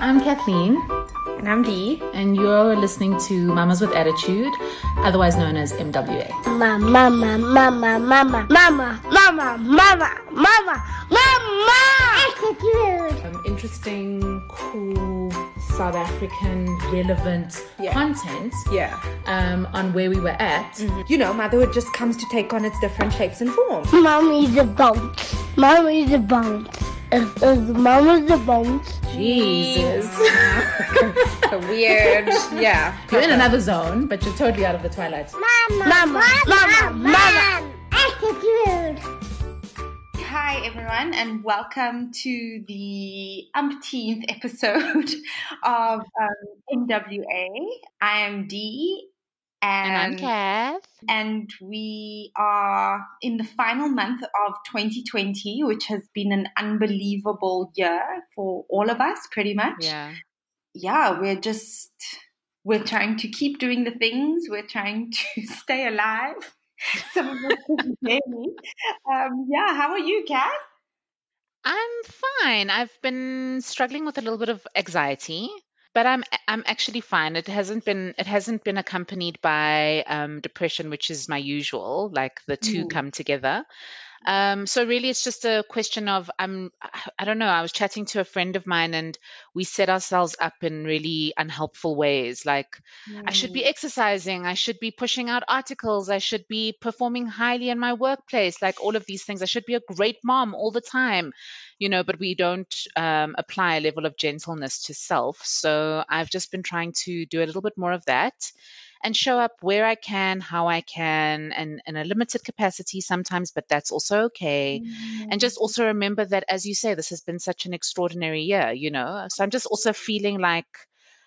I'm Kathleen. And I'm Dee. And you're listening to Mamas with Attitude, otherwise known as MWA. Mama, mama, mama, mama, mama, mama, mama, mama, mama, attitude. Um, interesting, cool, South African relevant Yeah. content Yeah. um, on where we were at. You know, motherhood just comes to take on its different shapes and forms. Mommy's a bounce. Mommy's a bounce. If, if mama's a bounce, Jesus. Weird. Yeah. You're in another zone, but you're totally out of the twilight. mama, mama, mama, mama, attitude. Hi, everyone, and welcome to the umpteenth episode of um, MWA. I am Dee, and, And I'm Kath. and we are in the final month of 2020, which has been an unbelievable year for all of us, pretty much. Yeah. yeah, we're just we're trying to keep doing the things. We're trying to stay alive. Some of us daily. Um, yeah, how are you, Kat? I'm fine. I've been struggling with a little bit of anxiety, but I'm I'm actually fine. It hasn't been it hasn't been accompanied by um, depression, which is my usual. Like the two Mm. come together. Um, so really, it's just a question of I'm I don't know. I was chatting to a friend of mine, and we set ourselves up in really unhelpful ways. Like I should be exercising. I should be pushing out articles. I should be performing highly in my workplace. Like all of these things. I should be a great mom all the time, you know, but we don't um, apply a level of gentleness to self. So I've just been trying to do a little bit more of that and show up where I can, how I can, and in a limited capacity sometimes, but that's also okay. And just also remember that, as you say, this has been such an extraordinary year, you know. So I'm just also feeling like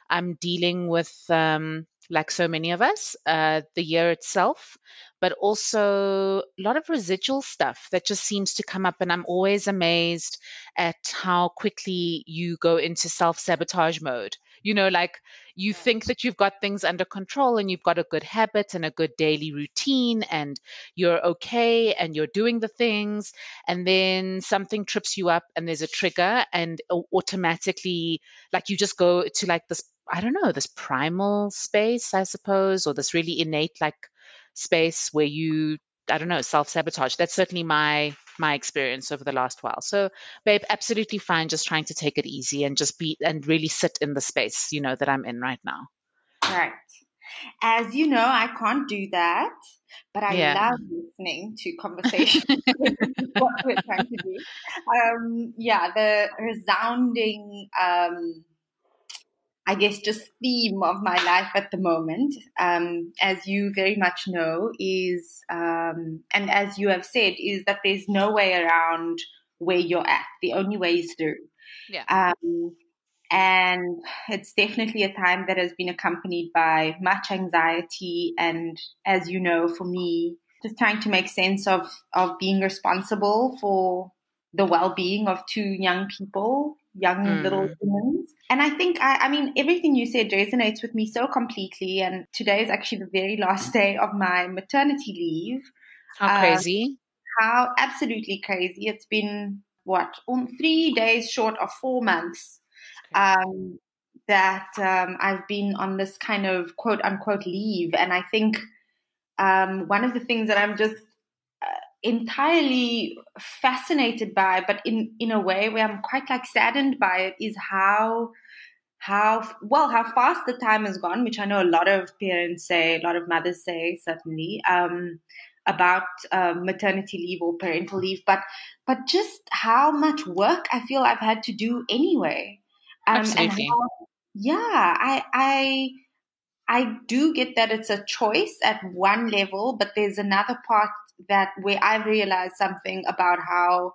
I'm dealing with, um, like so many of us, uh, the year itself, but also a lot of residual stuff that just seems to come up. And I'm always amazed at how quickly you go into self sabotage mode. You know, like you think that you've got things under control and you've got a good habit and a good daily routine and you're okay and you're doing the things and then something trips you up and there's a trigger and automatically like you just go to like this i don't know this primal space i suppose or this really innate like space where you i don't know self-sabotage that's certainly my my experience over the last while so babe absolutely fine just trying to take it easy and just be and really sit in the space you know that i'm in right now Right. As you know, I can't do that, but I Yeah. love listening to conversations. what we're trying to do. Um, yeah, the resounding, um, I guess, just theme of my life at the moment, um, as you very much know, is, um, and as you have said, is that there's no way around where you're at. The only way is through. Yeah. Um, and it's definitely a time that has been accompanied by much anxiety and as you know for me just trying to make sense of of being responsible for the well-being of two young people young Mm. little humans. And i think I, I mean everything you said resonates with me so completely. And today is actually the very last day of my maternity leave. How Uh, crazy. how absolutely crazy. It's been what um, three days short of four months um, that um, I've been on this kind of quote unquote leave, and I think um, one of the things that I'm just entirely fascinated by, but in in a way where I'm quite like saddened by it, is how how well how fast the time has gone, which I know a lot of parents say, a lot of mothers say, certainly. Um, about uh, maternity leave or parental leave, but but just how much work I feel I've had to do anyway. Um, Absolutely. how- yeah, I I I do get that it's a choice at one level, but there's another part that where I've realized something about how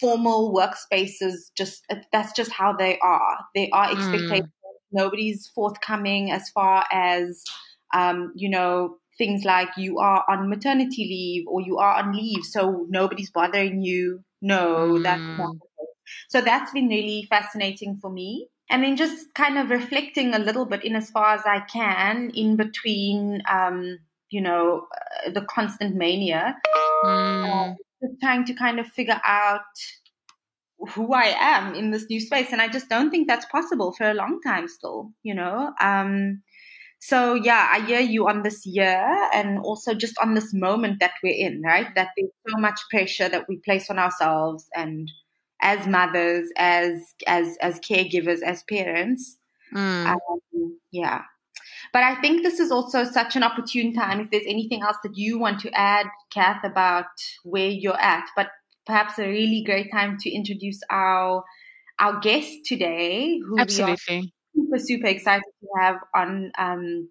formal workspaces just that's just how they are. They are Mm. expectations. Nobody's forthcoming as far as um, you know things like you are on maternity leave or you are on leave, so nobody's bothering you. No, that's not Mm. case. So that's been really fascinating for me. And then just kind of reflecting a little bit in as far as I can in between, um, you know, uh, the constant mania, Mm. just trying to kind of figure out who I am in this new space. And I just don't think that's possible for a long time still, you know? Um, so yeah, I hear you on this year and also just on this moment that we're in, right? That there's so much pressure that we place on ourselves and as mothers, as as as caregivers, as parents. Mm. Um, yeah. But I think this is also such an opportune time. If there's anything else that you want to add, Kath, about where you're at, but perhaps a really great time to introduce our our guest today, who Absolutely. we are super super excited to have on um,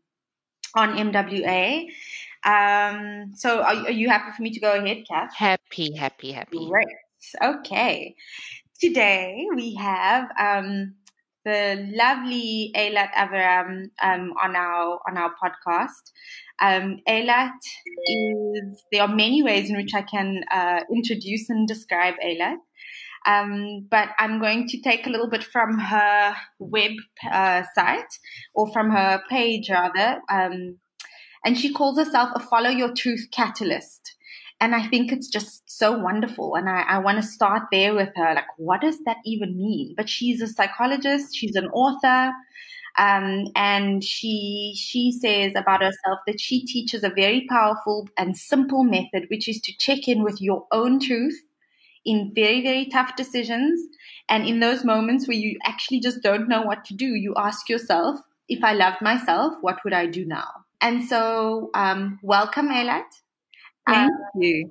on MWA. Um, so, are, are, you happy for me to go ahead, Kath? Happy, happy, happy. Great. Okay. Today we have um, the lovely Eilat Aviram um, on our on our podcast. Um, Eilat is there are many ways in which I can uh, introduce and describe Eilat. Um, but I'm going to take a little bit from her web uh, site or from her page rather. Um, and she calls herself a follow your truth catalyst. And I think it's just so wonderful. And I, I want to start there with her. Like, what does that even mean? But she's a psychologist, she's an author. Um, and she she says about herself that she teaches a very powerful and simple method, which is to check in with your own truth in very very tough decisions, and in those moments where you actually just don't know what to do, you ask yourself, if I loved myself, what would I do now? And so, um, welcome, Eilat. Thank uh, you.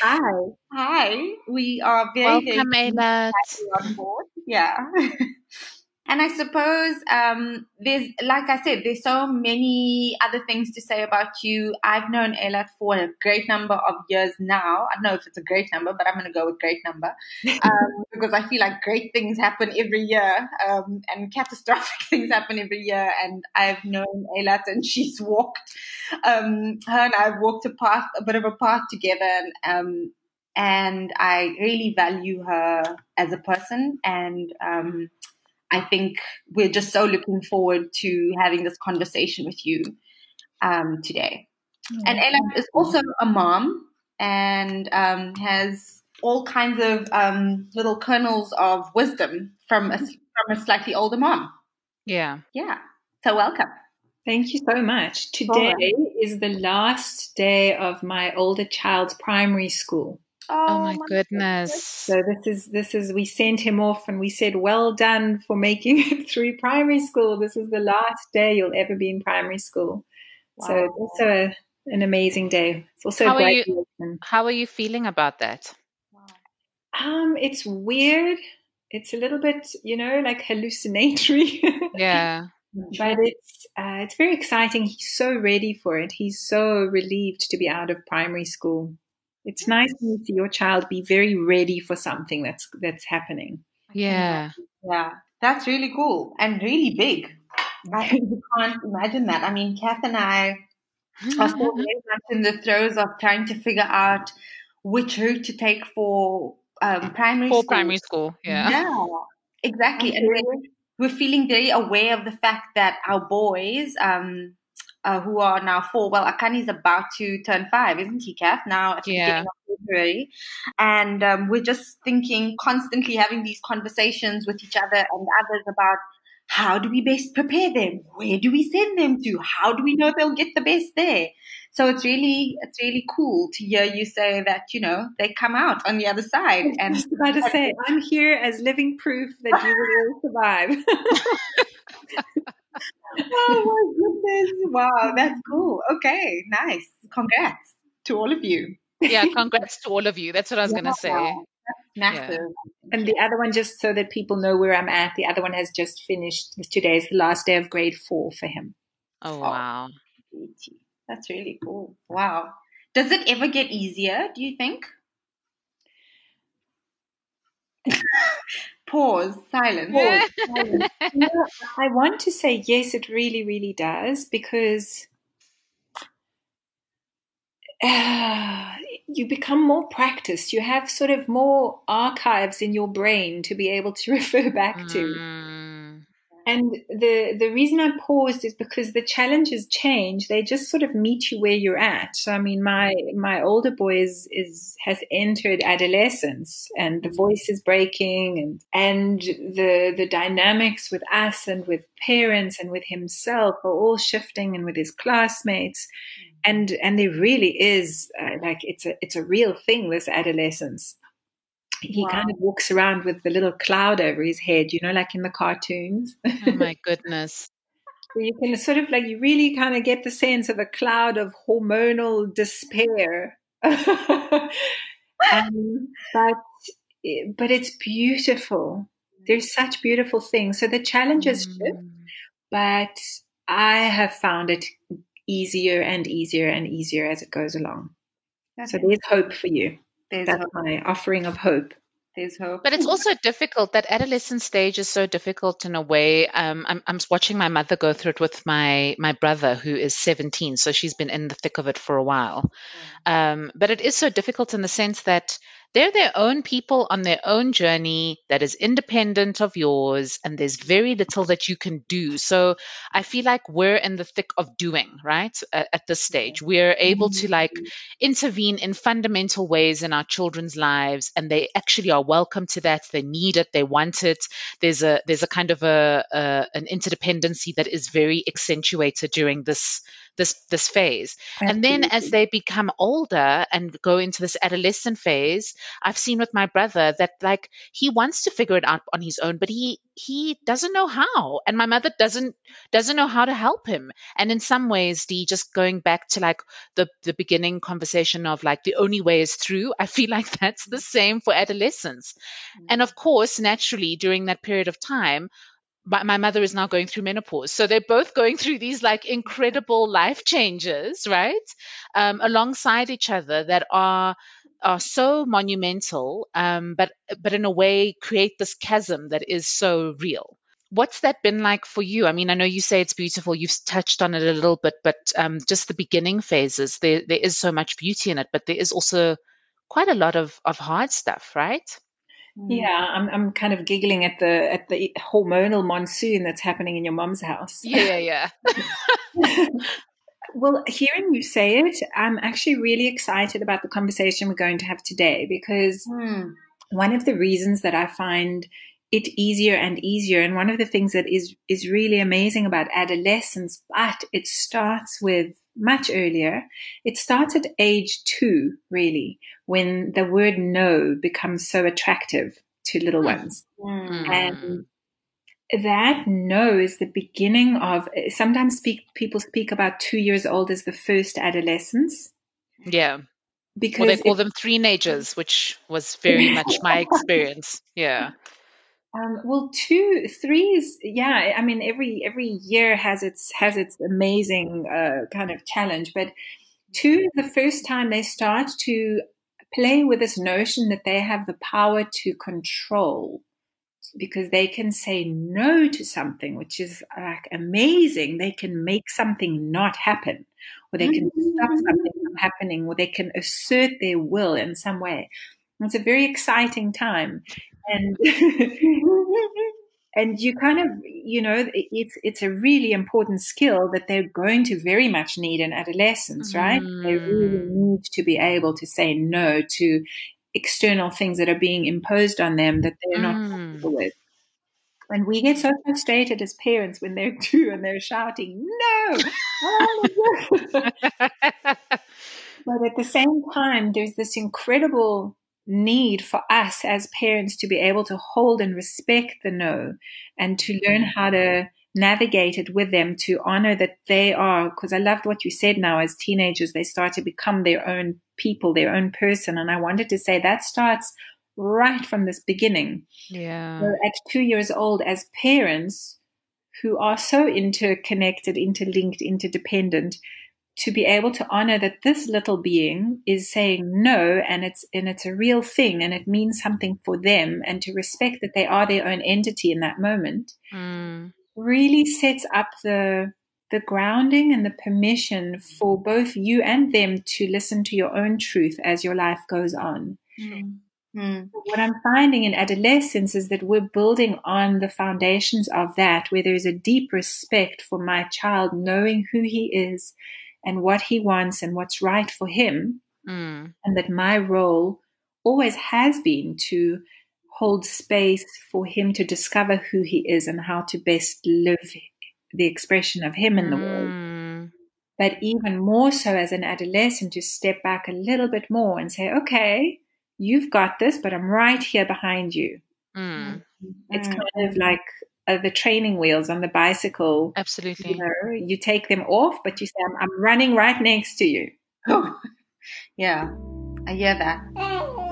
hi. Hi. We are very, welcome, very Eilat. on board. Yeah. And I suppose um, there's, like I said, there's so many other things to say about you. I've known Eilat for a great number of years now. I don't know if it's a great number, but I'm going to go with great number um, because I feel like great things happen every year um, and catastrophic things happen every year. And I've known Eilat and she's walked, um, her and I have walked a path, a bit of a path together. And, um, and I really value her as a person and um, I think we're just so looking forward to having this conversation with you um, today. Mm-hmm. And Ella is also a mom and um, has all kinds of um, little kernels of wisdom from a, from a slightly older mom. Yeah. Yeah. So welcome. Thank you so much. Today is the last day of my older child's primary school. Oh, oh, my, my goodness. goodness. So this is this is we sent him off and we said, Well done for making it through primary school. This is the last day you'll ever be in primary school. Wow. So it's also a, an amazing day. It's also how are you how are you feeling about that? Um, it's weird. It's a little bit, you know, like hallucinatory. yeah. but it's uh, it's very exciting. He's so ready for it. He's so relieved to be out of primary school. It's nice to see your child be very ready for something that's that's happening. Yeah. Yeah. That's really cool and really big. I can't imagine that. I mean, Kath and I are still very much in the throes of trying to figure out which route to take for um, primary school. for school. primary school. Yeah. Yeah. Exactly. Okay. And we're, we're feeling very aware of the fact that our boys, um, uh, who are now four. Well, Akani is about to turn five, isn't he, Kath? Now at the yeah. February. And um, we're just thinking, constantly having these conversations with each other and others about how do we best prepare them? Where do we send them to? How do we know they'll get the best there? So it's really, it's really cool to hear you say that, you know, they come out on the other side. And I was about to say, I'm here as living proof that you will survive. oh my goodness. Wow, that's cool. Okay, nice. Congrats to all of you. yeah, congrats to all of you. That's what I was yeah, going to say. Massive. Yeah. And the other one, just so that people know where I'm at, the other one has just finished. Today is the last day of grade four for him. Oh, oh wow. Oh, that's really cool. Wow. Does it ever get easier, do you think? Pause, silence. Pause, silence. I want to say yes, it really, really does because uh, you become more practiced. You have sort of more archives in your brain to be able to refer back to. Mm. And the the reason I paused is because the challenges change. They just sort of meet you where you're at. So I mean, my my older boy is, is has entered adolescence, and the voice is breaking, and and the the dynamics with us and with parents and with himself are all shifting, and with his classmates, and and there really is uh, like it's a it's a real thing. This adolescence he wow. kind of walks around with the little cloud over his head, you know, like in the cartoons. Oh my goodness. so you can sort of like, you really kind of get the sense of a cloud of hormonal despair. um, but, but it's beautiful. There's such beautiful things. So the challenges mm. shift, but I have found it easier and easier and easier as it goes along. Okay. So there's hope for you. There's That's hope. my offering of hope. There's hope. But it's also difficult. That adolescent stage is so difficult in a way. Um, I'm, I'm watching my mother go through it with my my brother, who is 17, so she's been in the thick of it for a while. Mm. Um, but it is so difficult in the sense that they're their own people on their own journey that is independent of yours, and there's very little that you can do. So I feel like we're in the thick of doing, right? At, at this stage, we're able to like mm-hmm. intervene in fundamental ways in our children's lives, and they actually are welcome to that. They need it, they want it. There's a there's a kind of a, a an interdependency that is very accentuated during this this this phase. Absolutely. And then as they become older and go into this adolescent phase, I've seen with my brother that like he wants to figure it out on his own, but he he doesn't know how. And my mother doesn't doesn't know how to help him. And in some ways, the just going back to like the the beginning conversation of like the only way is through, I feel like that's the same for adolescence. Mm-hmm. And of course, naturally during that period of time, my, my mother is now going through menopause. So they're both going through these like incredible life changes, right? Um, alongside each other that are are so monumental, um, but but in a way create this chasm that is so real. What's that been like for you? I mean, I know you say it's beautiful. You've touched on it a little bit, but um, just the beginning phases, there there is so much beauty in it, but there is also quite a lot of of hard stuff, right? Yeah, I'm I'm kind of giggling at the at the hormonal monsoon that's happening in your mom's house. Yeah, yeah. well, hearing you say it, I'm actually really excited about the conversation we're going to have today because mm. one of the reasons that I find it easier and easier and one of the things that is is really amazing about adolescence, but it starts with much earlier. It starts at age two, really, when the word no becomes so attractive to little hmm. ones. Mm. And that no is the beginning of sometimes speak, people speak about two years old as the first adolescence. Yeah. Because well, they call it, them three-nagers, which was very much my experience. Yeah. Um, well, two, three is yeah. I mean, every every year has its has its amazing uh, kind of challenge, but two the first time they start to play with this notion that they have the power to control because they can say no to something, which is like amazing. They can make something not happen, or they can stop mm-hmm. something from happening, or they can assert their will in some way. It's a very exciting time and and you kind of you know it's it's a really important skill that they're going to very much need in adolescence right mm. they really mm. need to be able to say no to external things that are being imposed on them that they're not mm. comfortable with and we get so frustrated as parents when they're two and they're shouting no but at the same time there's this incredible need for us as parents to be able to hold and respect the no and to learn how to navigate it with them to honor that they are because I loved what you said now as teenagers they start to become their own people their own person and I wanted to say that starts right from this beginning. Yeah. So at 2 years old as parents who are so interconnected interlinked interdependent to be able to honor that this little being is saying no and it's and it's a real thing and it means something for them and to respect that they are their own entity in that moment mm. really sets up the the grounding and the permission for both you and them to listen to your own truth as your life goes on. Mm. Mm. What I'm finding in adolescence is that we're building on the foundations of that, where there's a deep respect for my child knowing who he is and what he wants and what's right for him. Mm. And that my role always has been to hold space for him to discover who he is and how to best live the expression of him in the world. Mm. But even more so as an adolescent, to step back a little bit more and say, okay, you've got this, but I'm right here behind you. Mm. It's Mm. kind of like uh, the training wheels on the bicycle. Absolutely. You know, you take them off, but you say, I'm, I'm running right next to you. yeah, I hear that.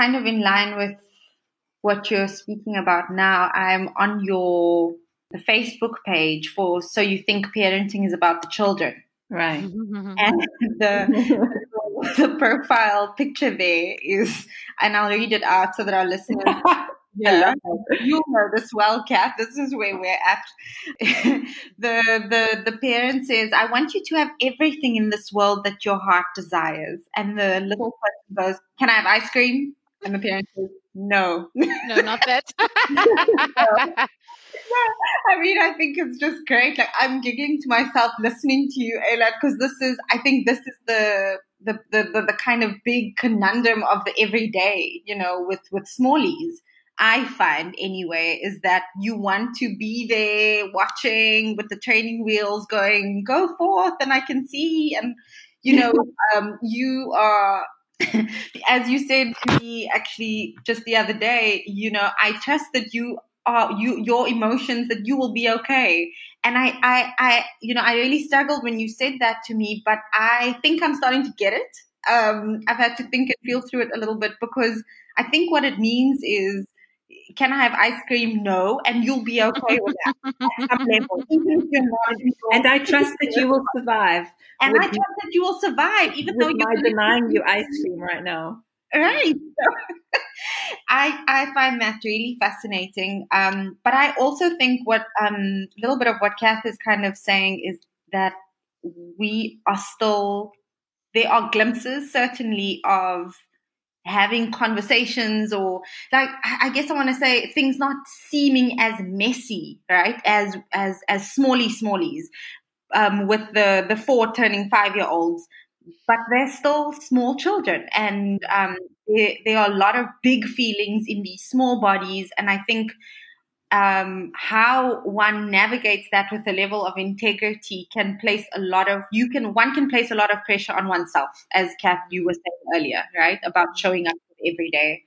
kind of in line with what you're speaking about now. I'm on your the Facebook page for So You Think Parenting is About the Children. Right. Mm-hmm. And the the profile picture there is and I'll read it out so that our listeners yeah, you know this well, Kat. This is where we're at. the the the parent says, "I want you to have everything in this world that your heart desires." And the little person goes, "Can I have ice cream?" And the parent says, "No." no, not that. I mean, I think it's just great. Like I'm giggling to myself listening to you, Ayla, because this is, I think this is the, the, the, the, the kind of big conundrum of the everyday, you know, with, with smallies. I find anyway, is that you want to be there watching with the training wheels going, go forth and I can see. And, you know, um, you are, as you said to me actually just the other day, you know, I trust that you are you your emotions that you will be okay. And I, I i you know i really struggled when you said that to me but i think i'm starting to get it. Um i've had to think and feel through it a little bit because i think what it means is can I have ice cream? No, and you'll be okay with that at some level, even if you're not. And I trust that you will survive. And I trust that you will survive, even though you're denying you ice cream right now. Right. I I find that really fascinating. Um, but I also think what um, a little bit of what Kath is kind of saying is that we are still there are glimpses certainly of having conversations or like I guess I want to say things not seeming as messy, right? As as as smally smallies. Um, with the the four turning five year olds, but they're still small children, and um, there, there are a lot of big feelings in these small bodies, and I think um, how one navigates that with a level of integrity can place a lot of you can one can place a lot of pressure on oneself, as Kath you were saying earlier, right? About showing up every day.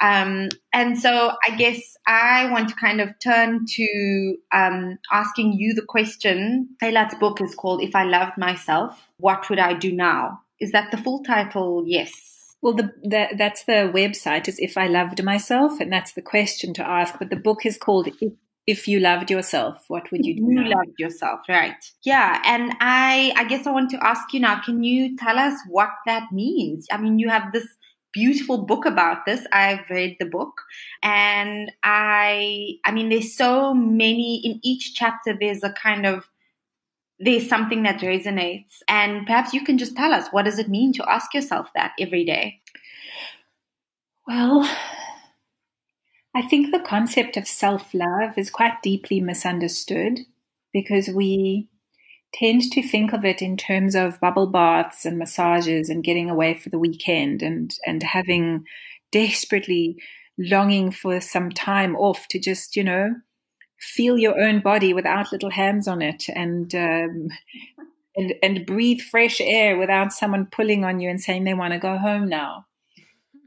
Um, and so I guess I want to kind of turn to um, asking you the question. Ayla's book is called If I Loved Myself, What Would I Do Now? Is that the full title? Yes. Well, the, the, that's the website is If I Loved Myself, and that's the question to ask. But the book is called If, if You Loved Yourself, What Would You Do You loved yourself, right? Yeah, and I, I guess I want to ask you now. Can you tell us what that means? I mean, you have this beautiful book about this. I've read the book and I, I mean, there's so many in each chapter. There's a kind of, there's something that resonates and perhaps you can just tell us what does it mean to ask yourself that every day? Well, I think the concept of self love is quite deeply misunderstood because we tend to think of it in terms of bubble baths and massages and getting away for the weekend and, and having desperately longing for some time off to just, you know, feel your own body without little hands on it and, um, and, and breathe fresh air without someone pulling on you and saying they want to go home now.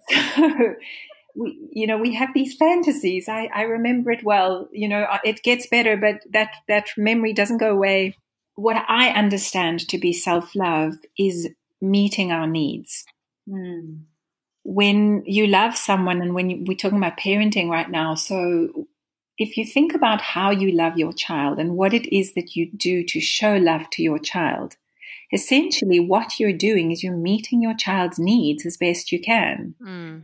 So, we, you know, we have these fantasies. I, I remember it well. You know, it gets better, but that that memory doesn't go away. What I understand to be self love is meeting our needs. Hmm. when you love someone, and when you, we're talking about parenting right now, so if you think about how you love your child and what it is that you do to show love to your child, essentially what you're doing is you're meeting your child's needs as best you can. Mm.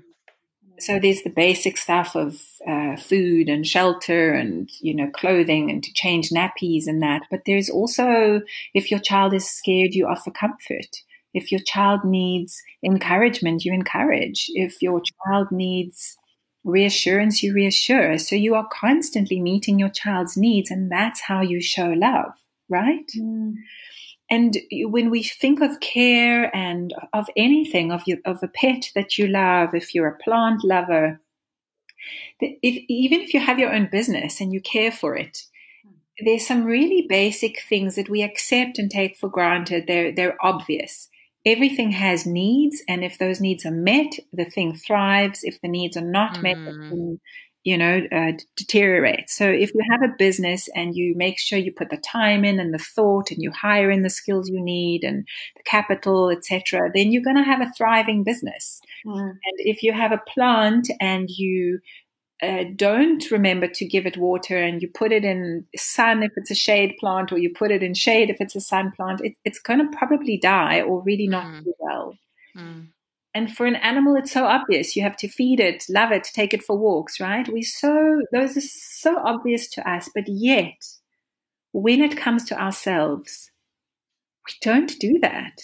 So there's the basic stuff of uh, food and shelter and you know clothing and to change nappies and that. But there's also if your child is scared, you offer comfort. If your child needs encouragement, you encourage. If your child needs reassurance, you reassure. So you are constantly meeting your child's needs, and that's how you show love, right? Mm. And when we think of care and of anything, of, of a pet that you love, if you're a plant lover, if, even if you have your own business and you care for it, there's some really basic things that we accept and take for granted. They're, they're obvious. Everything has needs, and if those needs are met, the thing thrives. If the needs are not mm-hmm. met, the thing you know, uh, deteriorate. So if you have a business and you make sure you put the time in and the thought and you hire in the skills you need and the capital, etc., then you're going to have a thriving business. Mm. And if you have a plant and you uh, don't remember to give it water and you put it in sun if it's a shade plant or you put it in shade if it's a sun plant, it, it's going to probably die or really not mm. do well. Mm. And for an animal, it's so obvious. You have to feed it, love it, take it for walks, right? We so, those are so obvious to us. But yet, when it comes to ourselves, we don't do that.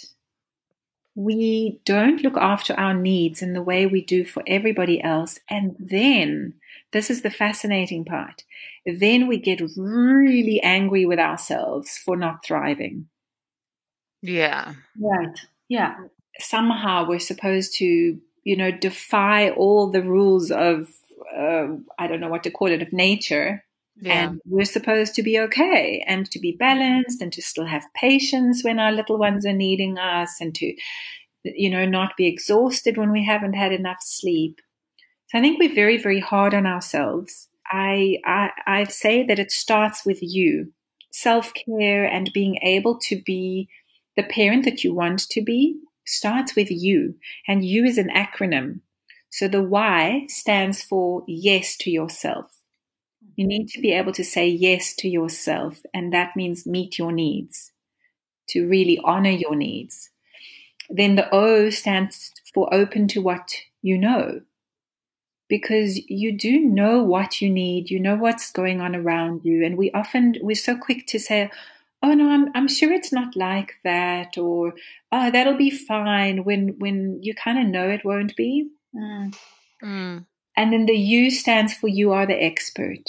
We don't look after our needs in the way we do for everybody else. And then, this is the fascinating part, then we get really angry with ourselves for not thriving. Yeah. Right. Yeah somehow we're supposed to, you know, defy all the rules of, uh, I don't know what to call it, of nature. Yeah. And we're supposed to be okay and to be balanced and to still have patience when our little ones are needing us and to, you know, not be exhausted when we haven't had enough sleep. So I think we're very, very hard on ourselves. I, I, I say that it starts with you, self care and being able to be the parent that you want to be starts with you, and you is an acronym. So the Y stands for yes to yourself. You need to be able to say yes to yourself, and that means meet your needs, to really honor your needs. Then the O stands for open to what you know, because you do know what you need, you know what's going on around you, and we often, we're so quick to say, oh no, I'm I'm sure it's not like that, or oh that'll be fine when when you kind of know it won't be. Mm. Mm. And then the you stands for you are the expert.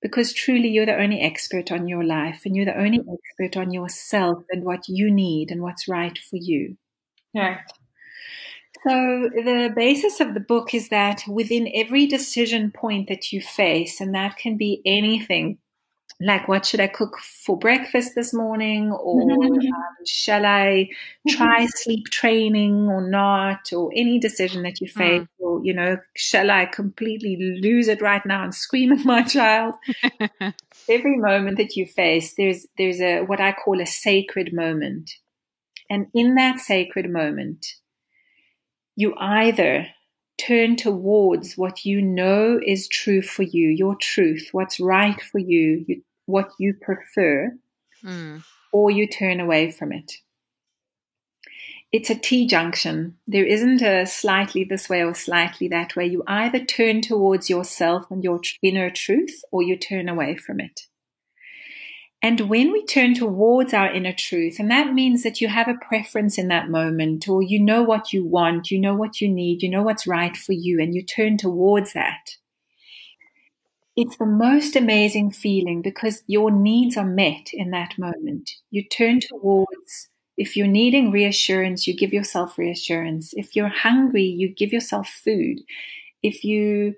Because truly you're the only expert on your life and you're the only expert on yourself and what you need and what's right for you. Yeah. So the basis of the book is that within every decision point that you face, and that can be anything like what should I cook for breakfast this morning, or um, shall I try sleep training or not, or any decision that you mm. face, mm. or you know, shall I completely lose it right now and scream at my child? Every moment that you face, there's there's a what I call a sacred moment, and in that sacred moment, you either turn towards what you know is true for you, your truth, what's right for you, you what you prefer, mm. or you turn away from it. It's a T junction. There isn't a slightly this way or slightly that way. You either turn towards yourself and your inner truth, or you turn away from it. And when we turn towards our inner truth, and that means that you have a preference in that moment, or you know what you want, you know what you need, you know what's right for you, and you turn towards that. It's the most amazing feeling because your needs are met in that moment. You turn towards, if you're needing reassurance, you give yourself reassurance. If you're hungry, you give yourself food. If you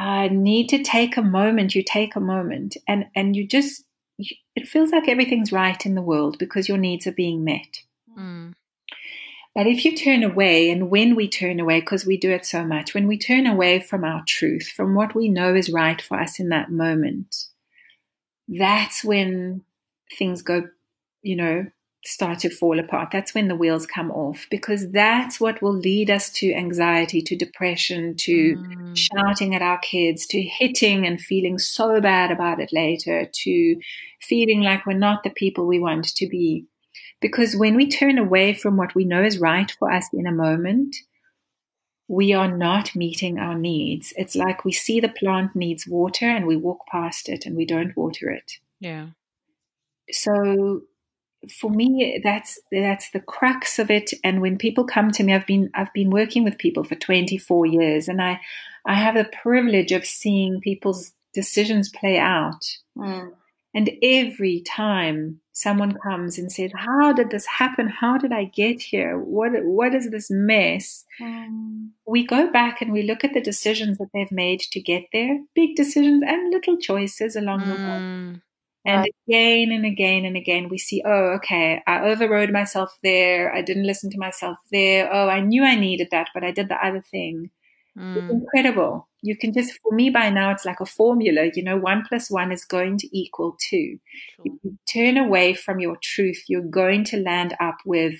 uh, need to take a moment, you take a moment and, and you just it feels like everything's right in the world because your needs are being met. Mm. But if you turn away, and when we turn away, because we do it so much, when we turn away from our truth, from what we know is right for us in that moment, that's when things go, you know, start to fall apart. That's when the wheels come off because that's what will lead us to anxiety, to depression, to mm. shouting at our kids, to hitting and feeling so bad about it later, to feeling like we're not the people we want to be. Because when we turn away from what we know is right for us in a moment, we are not meeting our needs. It's like we see the plant needs water and we walk past it and we don't water it. Yeah. So for me that's that's the crux of it and when people come to me I've been I've been working with people for 24 years and I I have the privilege of seeing people's decisions play out mm. and every time someone comes and says how did this happen how did I get here what what is this mess mm. we go back and we look at the decisions that they've made to get there big decisions and little choices along mm. the way mm. And right. again and again and again, we see, oh, okay, I overrode myself there. I didn't listen to myself there. Oh, I knew I needed that, but I did the other thing. Mm. It's incredible. You can just, for me by now, it's like a formula. You know, one plus one is going to equal two. Sure. If you turn away from your truth, you're going to land up with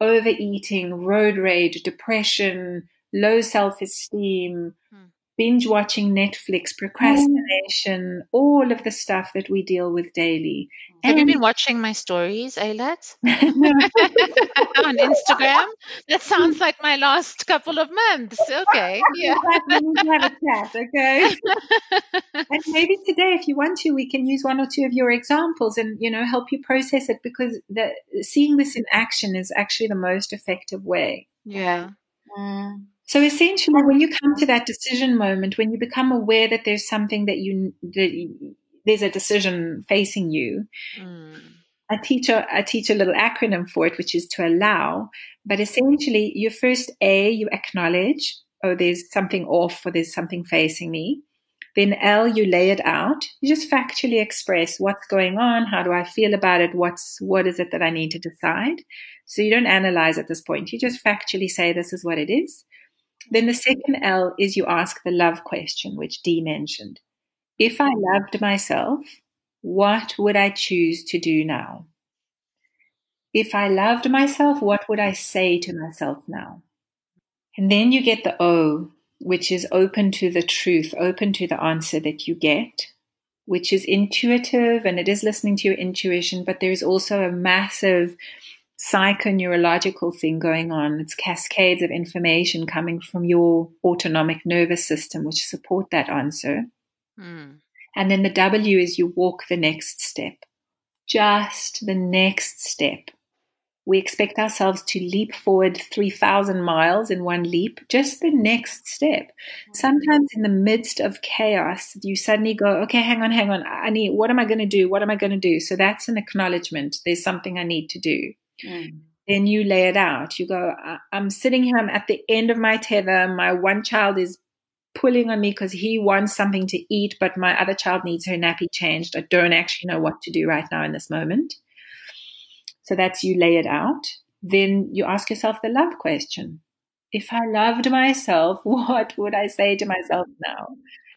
overeating, road rage, depression, low self esteem, mm binge watching Netflix, procrastination, mm. all of the stuff that we deal with daily. Have and you been watching my stories, Eilat? On Instagram? That sounds like my last couple of months. Okay. Yeah. we need to have a chat, okay? and maybe today, if you want to, we can use one or two of your examples and, you know, help you process it because the, seeing this in action is actually the most effective way. Yeah. Mm. So essentially, when you come to that decision moment, when you become aware that there's something that you, that there's a decision facing you, mm. I teach a, I teach a little acronym for it, which is to allow. But essentially, you first A, you acknowledge, oh, there's something off or there's something facing me. Then L, you lay it out. You just factually express what's going on. How do I feel about it? What's, what is it that I need to decide? So you don't analyze at this point. You just factually say, this is what it is. Then the second L is you ask the love question, which Dee mentioned. If I loved myself, what would I choose to do now? If I loved myself, what would I say to myself now? And then you get the O, which is open to the truth, open to the answer that you get, which is intuitive and it is listening to your intuition, but there's also a massive psychoneurological thing going on. It's cascades of information coming from your autonomic nervous system, which support that answer. Mm. And then the W is you walk the next step, just the next step. We expect ourselves to leap forward 3,000 miles in one leap, just the next step. Sometimes in the midst of chaos, you suddenly go, okay, hang on, hang on. I need, what am I going to do? What am I going to do? So that's an acknowledgement. There's something I need to do. Mm. Then you lay it out. You go, I'm sitting here, I'm at the end of my tether. My one child is pulling on me because he wants something to eat, but my other child needs her nappy changed. I don't actually know what to do right now in this moment. So that's you lay it out. Then you ask yourself the love question. If I loved myself, what would I say to myself now?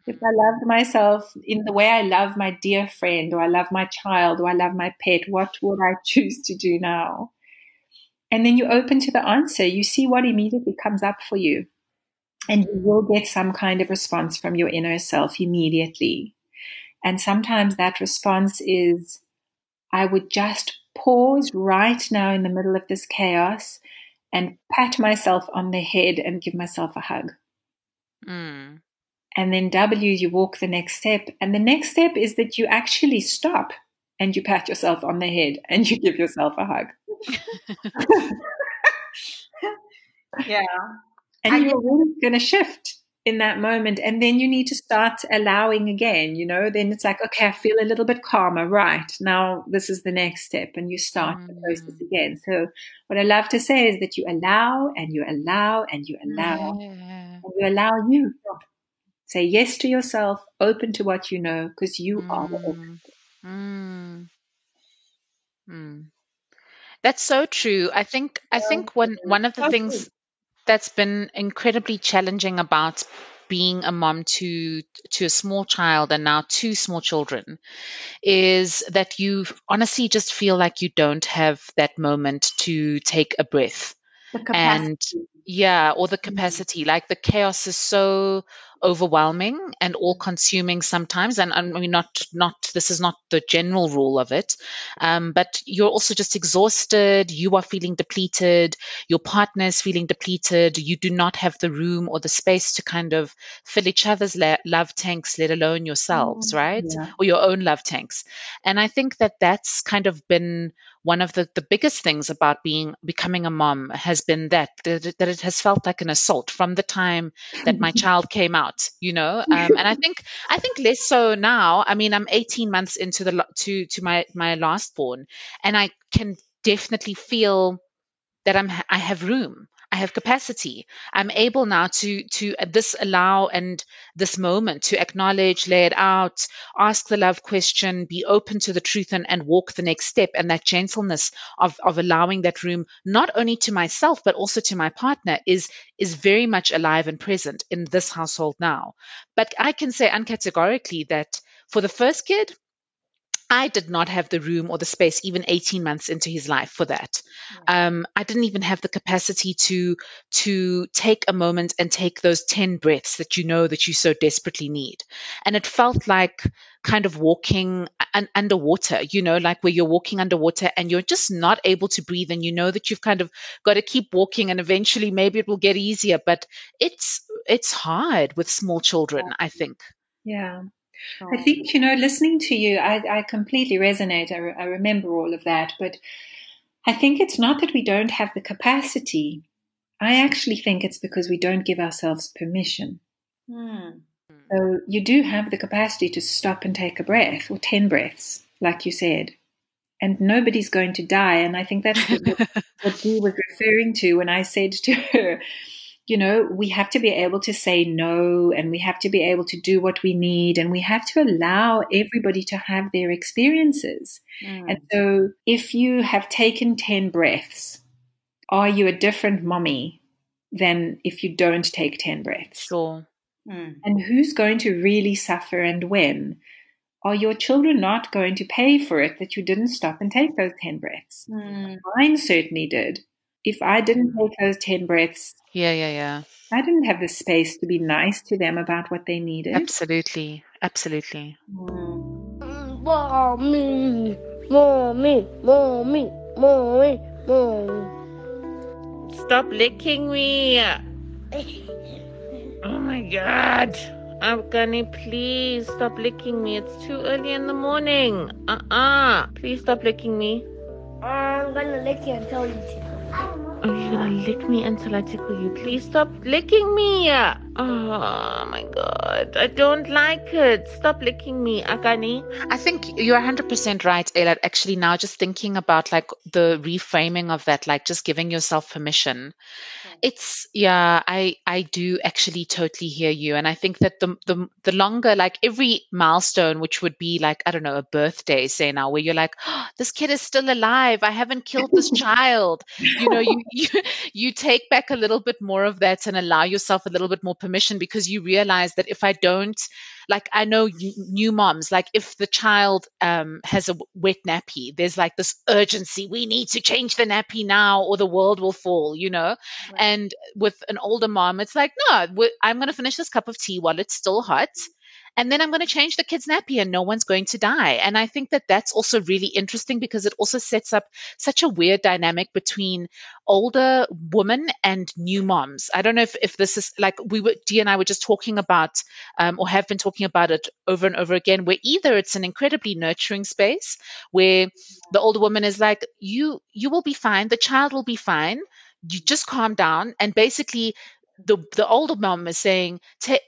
If I loved myself in the way I love my dear friend, or I love my child, or I love my pet, what would I choose to do now? And then you open to the answer. You see what immediately comes up for you. And you will get some kind of response from your inner self immediately. And sometimes that response is, I would just pause right now in the middle of this chaos and pat myself on the head and give myself a hug. Mm. And then W, you walk the next step. And the next step is that you actually stop and you pat yourself on the head and you give yourself a hug. yeah. And you're really going to shift in that moment. And then you need to start allowing again, you know, then it's like, okay, I feel a little bit calmer. Right. Now this is the next step. And you start mm. the process mm. again. So what I love to say is that you allow and you allow and you allow yeah. and you allow you. Say yes to yourself, open to what you know, because you mm. are the open. Mm. Mm. That's so true. I think I think one one of the things that's been incredibly challenging about being a mom to to a small child and now two small children is that you honestly just feel like you don't have that moment to take a breath and yeah or the capacity like the chaos is so overwhelming and all consuming sometimes. And i mean not not this is not the general rule of it. Um, but you're also just exhausted. You are feeling depleted. Your partner is feeling depleted. You do not have the room or the space to kind of fill each other's la- love tanks let alone yourselves mm, right? Yeah. or your own love tanks. And i think that that's kind of been one of the, the biggest things about being becoming a mom has been that, that that it has felt like an assault from the time that my child came out you know? Um, and i think i think less so now. I mean i'm 18 months into the to to my my last born and i can definitely feel that i'm i have room I have capacity. I'm able now to to this allow and this moment to acknowledge, lay it out, ask the love question, be open to the truth and, and walk the next step. And that gentleness of of allowing that room not only to myself but also to my partner is is very much alive and present in this household now. But I can say uncategorically that for the first kid, I did not have the room or the space, even 18 months into his life, for that. Um, I didn't even have the capacity to to take a moment and take those 10 breaths that you know that you so desperately need. And it felt like kind of walking un- underwater, you know, like where you're walking underwater and you're just not able to breathe, and you know that you've kind of got to keep walking, and eventually maybe it will get easier. But it's it's hard with small children, I think. Yeah. I think, you know, listening to you, I, I completely resonate. I, re- I remember all of that. But I think it's not that we don't have the capacity. I actually think it's because we don't give ourselves permission. Hmm. So you do have the capacity to stop and take a breath or 10 breaths, like you said. And nobody's going to die. And I think that's what, what Dee was referring to when I said to her, you know, we have to be able to say no and we have to be able to do what we need and we have to allow everybody to have their experiences. Mm. And so if you have taken 10 breaths, are you a different mommy than if you don't take 10 breaths? Sure. Mm. And who's going to really suffer and when? Are your children not going to pay for it that you didn't stop and take those 10 breaths? Mm. Mine certainly did if I didn't take those 10 breaths, yeah, yeah, yeah. I didn't have the space to be nice to them about what they needed. Absolutely. Absolutely. Mm. Mommy, mommy, mommy, mommy, mommy. Stop licking me. Oh my god. I'm gonna please stop licking me. It's too early in the morning. Uh uh-uh. uh. Please stop licking me. I'm gonna lick you until you tickle. Oh, Gonna lick me until I tickle you? Please stop licking me. Oh my god. I don't like it. Stop licking me, Akani. I think you're 100% right, Eilat. Actually, now just thinking about like the reframing of that, like just giving yourself permission. It's yeah, I I do actually totally hear you, and I think that the the the longer like every milestone, which would be like I don't know a birthday, say now, where you're like, oh, this kid is still alive. I haven't killed this child. You know, you, you you take back a little bit more of that and allow yourself a little bit more permission because you realize that if I don't like I know new moms, like if the child um, has a wet nappy, there's like this urgency. We need to change the nappy now, or the world will fall. You know. Right. And with an older mom, it's like, no, I'm going to finish this cup of tea while it's still hot and then I'm going to change the kid's nappy and no one's going to die. And I think that that's also really interesting because it also sets up such a weird dynamic between older women and new moms. I don't know if, if this is like we were, Dee and I were just talking about um, or have been talking about it over and over again, where either it's an incredibly nurturing space where the older woman is like, you, you will be fine. The child will be fine. You just calm down. And basically the, the older mom is saying,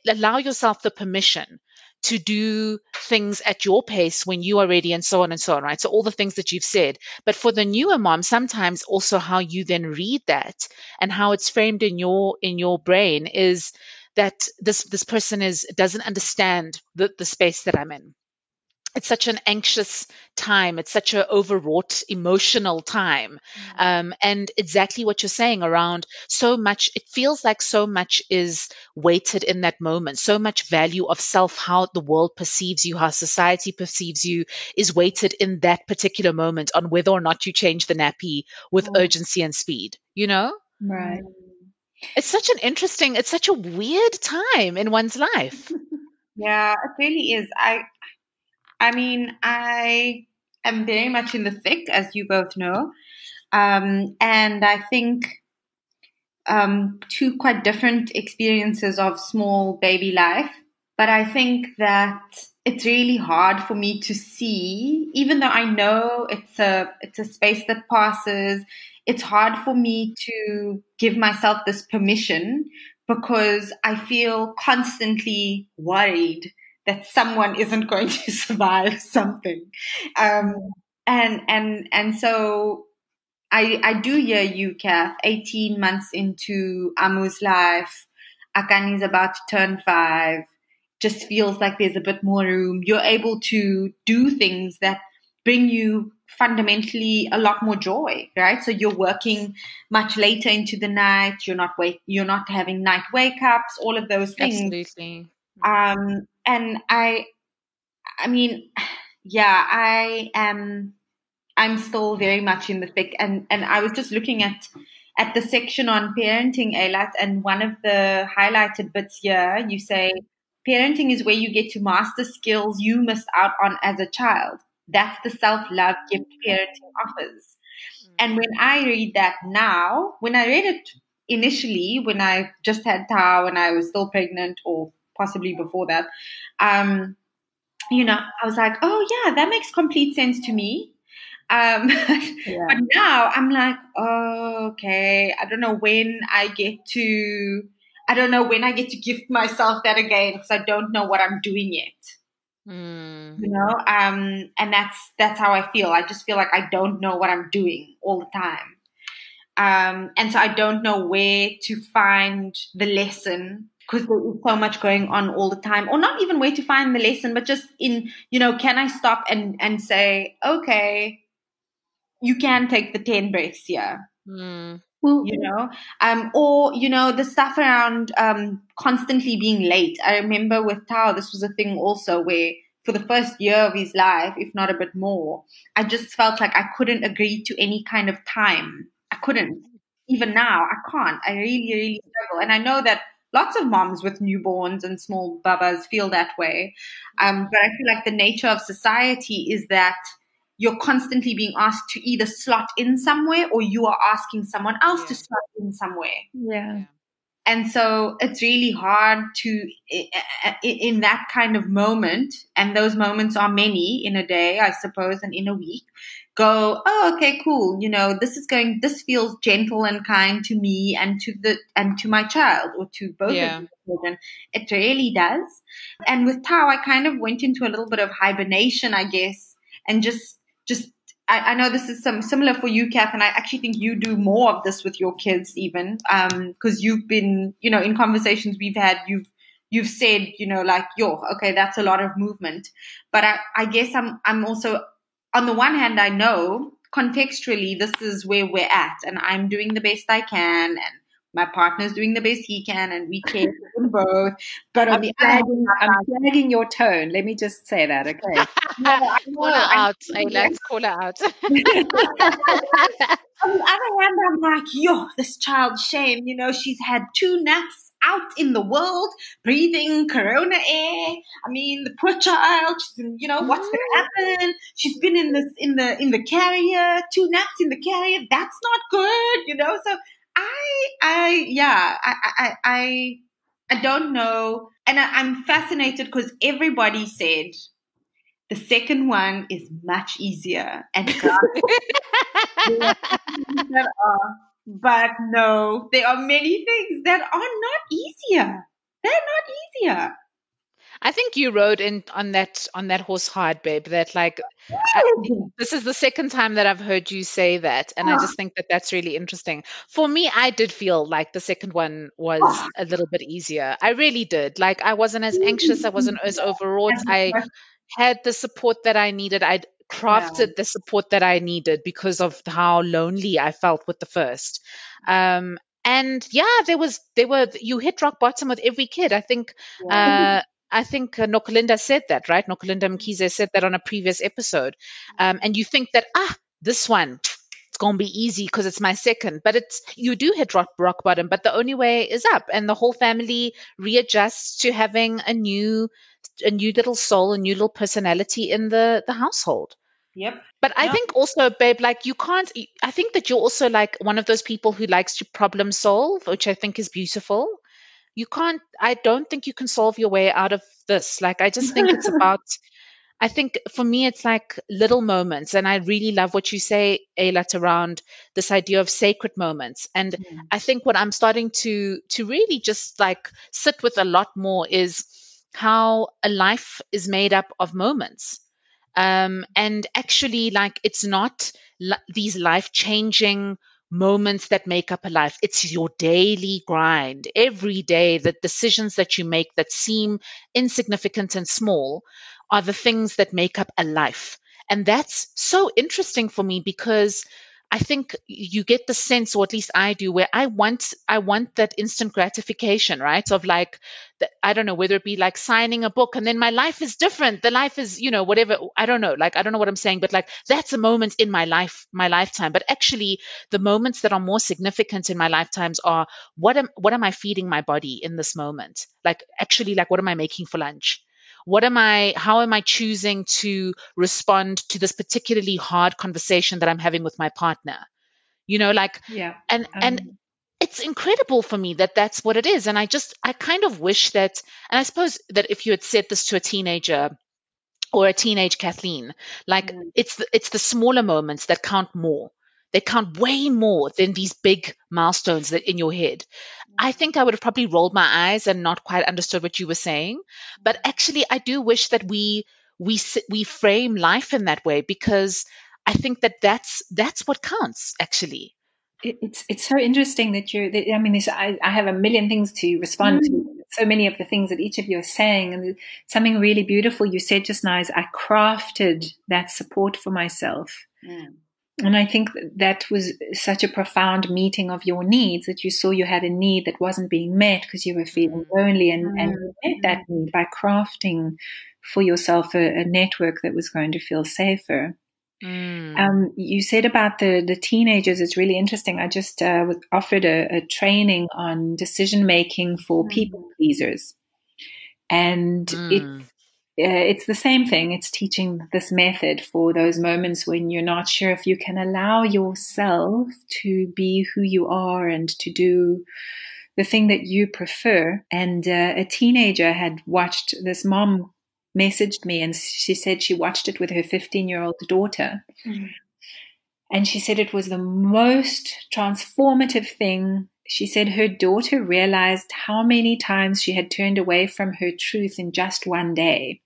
allow yourself the permission to do things at your pace when you are ready and so on and so on, right? So all the things that you've said. But for the newer mom, sometimes also how you then read that and how it's framed in your in your brain is that this this person is doesn't understand the, the space that I'm in it's such an anxious time. It's such an overwrought emotional time. Mm-hmm. Um, and exactly what you're saying around so much, it feels like so much is weighted in that moment. So much value of self, how the world perceives you, how society perceives you is weighted in that particular moment on whether or not you change the nappy with mm-hmm. urgency and speed, you know? Right. It's such an interesting, it's such a weird time in one's life. yeah, it really is. I I mean, I am very much in the thick, as you both know. Um, and I think um, two quite different experiences of small baby life. But I think that it's really hard for me to see, even though I know it's a it's a space that passes. It's hard for me to give myself this permission because I feel constantly worried that someone isn't going to survive something. Um, and, and, and so I, I do hear you, Kath, 18 months into Amu's life. Akani's about to turn five. Just feels like there's a bit more room. You're able to do things that bring you fundamentally a lot more joy, right? So you're working much later into the night. You're not wake, you're not having night wake ups, all of those things. Absolutely. Um, and I, I mean, yeah, I am. I'm still very much in the thick, and and I was just looking at at the section on parenting, Eilat, and one of the highlighted bits here, you say parenting is where you get to master skills you missed out on as a child. That's the self love gift parenting offers. And when I read that now, when I read it initially, when I just had Tao and I was still pregnant or possibly before that. Um, you know, I was like, oh yeah, that makes complete sense to me. Um, yeah. but now I'm like, oh, okay, I don't know when I get to, I don't know when I get to gift myself that again because I don't know what I'm doing yet. Mm. You know, um, and that's that's how I feel. I just feel like I don't know what I'm doing all the time, um, and so I don't know where to find the lesson because there is so much going on all the time or not even where to find the lesson but just in you know can i stop and and say okay you can take the 10 breaths here. Mm. you know um or you know the stuff around um constantly being late. I remember with tao this was a thing also where for the first year of his life if not a bit more i just felt like i couldn't agree to any kind of time. I couldn't. Even now i can't. I really really struggle. And i know that lots of moms with newborns and small babas feel that way. Um, but I feel like the nature of society is that you're constantly being asked to either slot in somewhere or you are asking someone else yeah. to slot in somewhere. Yeah. And so it's really hard to, in that kind of moment, and those moments are many in a day, I suppose, and in a week, go, oh, okay, cool. You know, this is going, this feels gentle and kind to me and to the, and to my child or to both yeah. of the children. It really does. And with Tao, I kind of went into a little bit of hibernation, I guess, and just, just, I, I know this is some similar for you, Kath, and I actually think you do more of this with your kids even, um, cause you've been, you know, in conversations we've had, you've, you've said, you know, like, yo, okay, that's a lot of movement. But I, I guess I'm, I'm also on the one hand, I know contextually this is where we're at, and I'm doing the best I can, and my partner's doing the best he can, and we care for them both. But I'm the flagging, I'm flagging your tone. Let me just say that, okay? no, call her out. Let's call her out. on the other hand, I'm like, yo, this child shame. You know, she's had two naps out in the world breathing corona air. I mean, the poor child, she's, you know, what's going to mm. happen? She's been in this, in the, in the carrier, two naps in the carrier. That's not good, you know? So I, I, yeah, I, I, I, I don't know. And I, I'm fascinated because everybody said the second one is much easier and but no, there are many things that are not easier. They're not easier. I think you rode in on that on that horse hard, babe. That like I, this is the second time that I've heard you say that, and I just ah. think that that's really interesting. For me, I did feel like the second one was ah. a little bit easier. I really did. Like I wasn't as anxious. I wasn't mm. as overwrought. I had the support that I needed. I'd crafted yeah. the support that I needed because of how lonely I felt with the first. Um, and yeah, there was there were you hit rock bottom with every kid. I think yeah. uh, I think uh, said that, right? Nokulinda Mkhize said that on a previous episode. Um, and you think that ah, this one it's going to be easy because it's my second, but it's you do hit rock, rock bottom, but the only way is up, and the whole family readjusts to having a new a new little soul, a new little personality in the the household. Yep. But I yep. think also, babe, like you can't. I think that you're also like one of those people who likes to problem solve, which I think is beautiful. You can't. I don't think you can solve your way out of this. Like I just think it's about. I think for me, it's like little moments, and I really love what you say, Eilat, around this idea of sacred moments. And mm. I think what I'm starting to to really just like sit with a lot more is how a life is made up of moments. Um, and actually, like, it's not li- these life changing moments that make up a life. It's your daily grind. Every day, the decisions that you make that seem insignificant and small are the things that make up a life. And that's so interesting for me because I think you get the sense, or at least I do, where I want I want that instant gratification, right? Of like, the, I don't know whether it be like signing a book, and then my life is different. The life is, you know, whatever. I don't know. Like I don't know what I'm saying, but like that's a moment in my life, my lifetime. But actually, the moments that are more significant in my lifetimes are what am what am I feeding my body in this moment? Like actually, like what am I making for lunch? What am I, how am I choosing to respond to this particularly hard conversation that I'm having with my partner? You know, like, yeah. And, um, and, it's incredible for me that that's what it is. And I just, I kind of wish that, and I suppose that if you had said this to a teenager or a teenage Kathleen, like mm. it's the, it's the smaller moments that count more. They count way more than these big milestones that in your head. I think I would have probably rolled my eyes and not quite understood what you were saying. But actually, I do wish that we we we frame life in that way because I think that that's that's what counts actually. It's it's so interesting that you're. That, I mean, I, I have a million things to respond mm. to. So many of the things that each of you are saying, and something really beautiful you said just now is I crafted that support for myself. Mm. And I think that was such a profound meeting of your needs that you saw you had a need that wasn't being met because you were feeling mm. lonely and, mm. and met that need by crafting for yourself a, a, network that was going to feel safer. Mm. Um, you said about the, the teenagers, it's really interesting. I just uh, was offered a, a, training on decision making for mm. people pleasers. And it mm uh, it's the same thing. It's teaching this method for those moments when you're not sure if you can allow yourself to be who you are and to do the thing that you prefer. And uh, a teenager had watched this mom messaged me and she said she watched it with her 15 year old daughter. Mm-hmm. And she said it was the most transformative thing she said her daughter realized how many times she had turned away from her truth in just one day.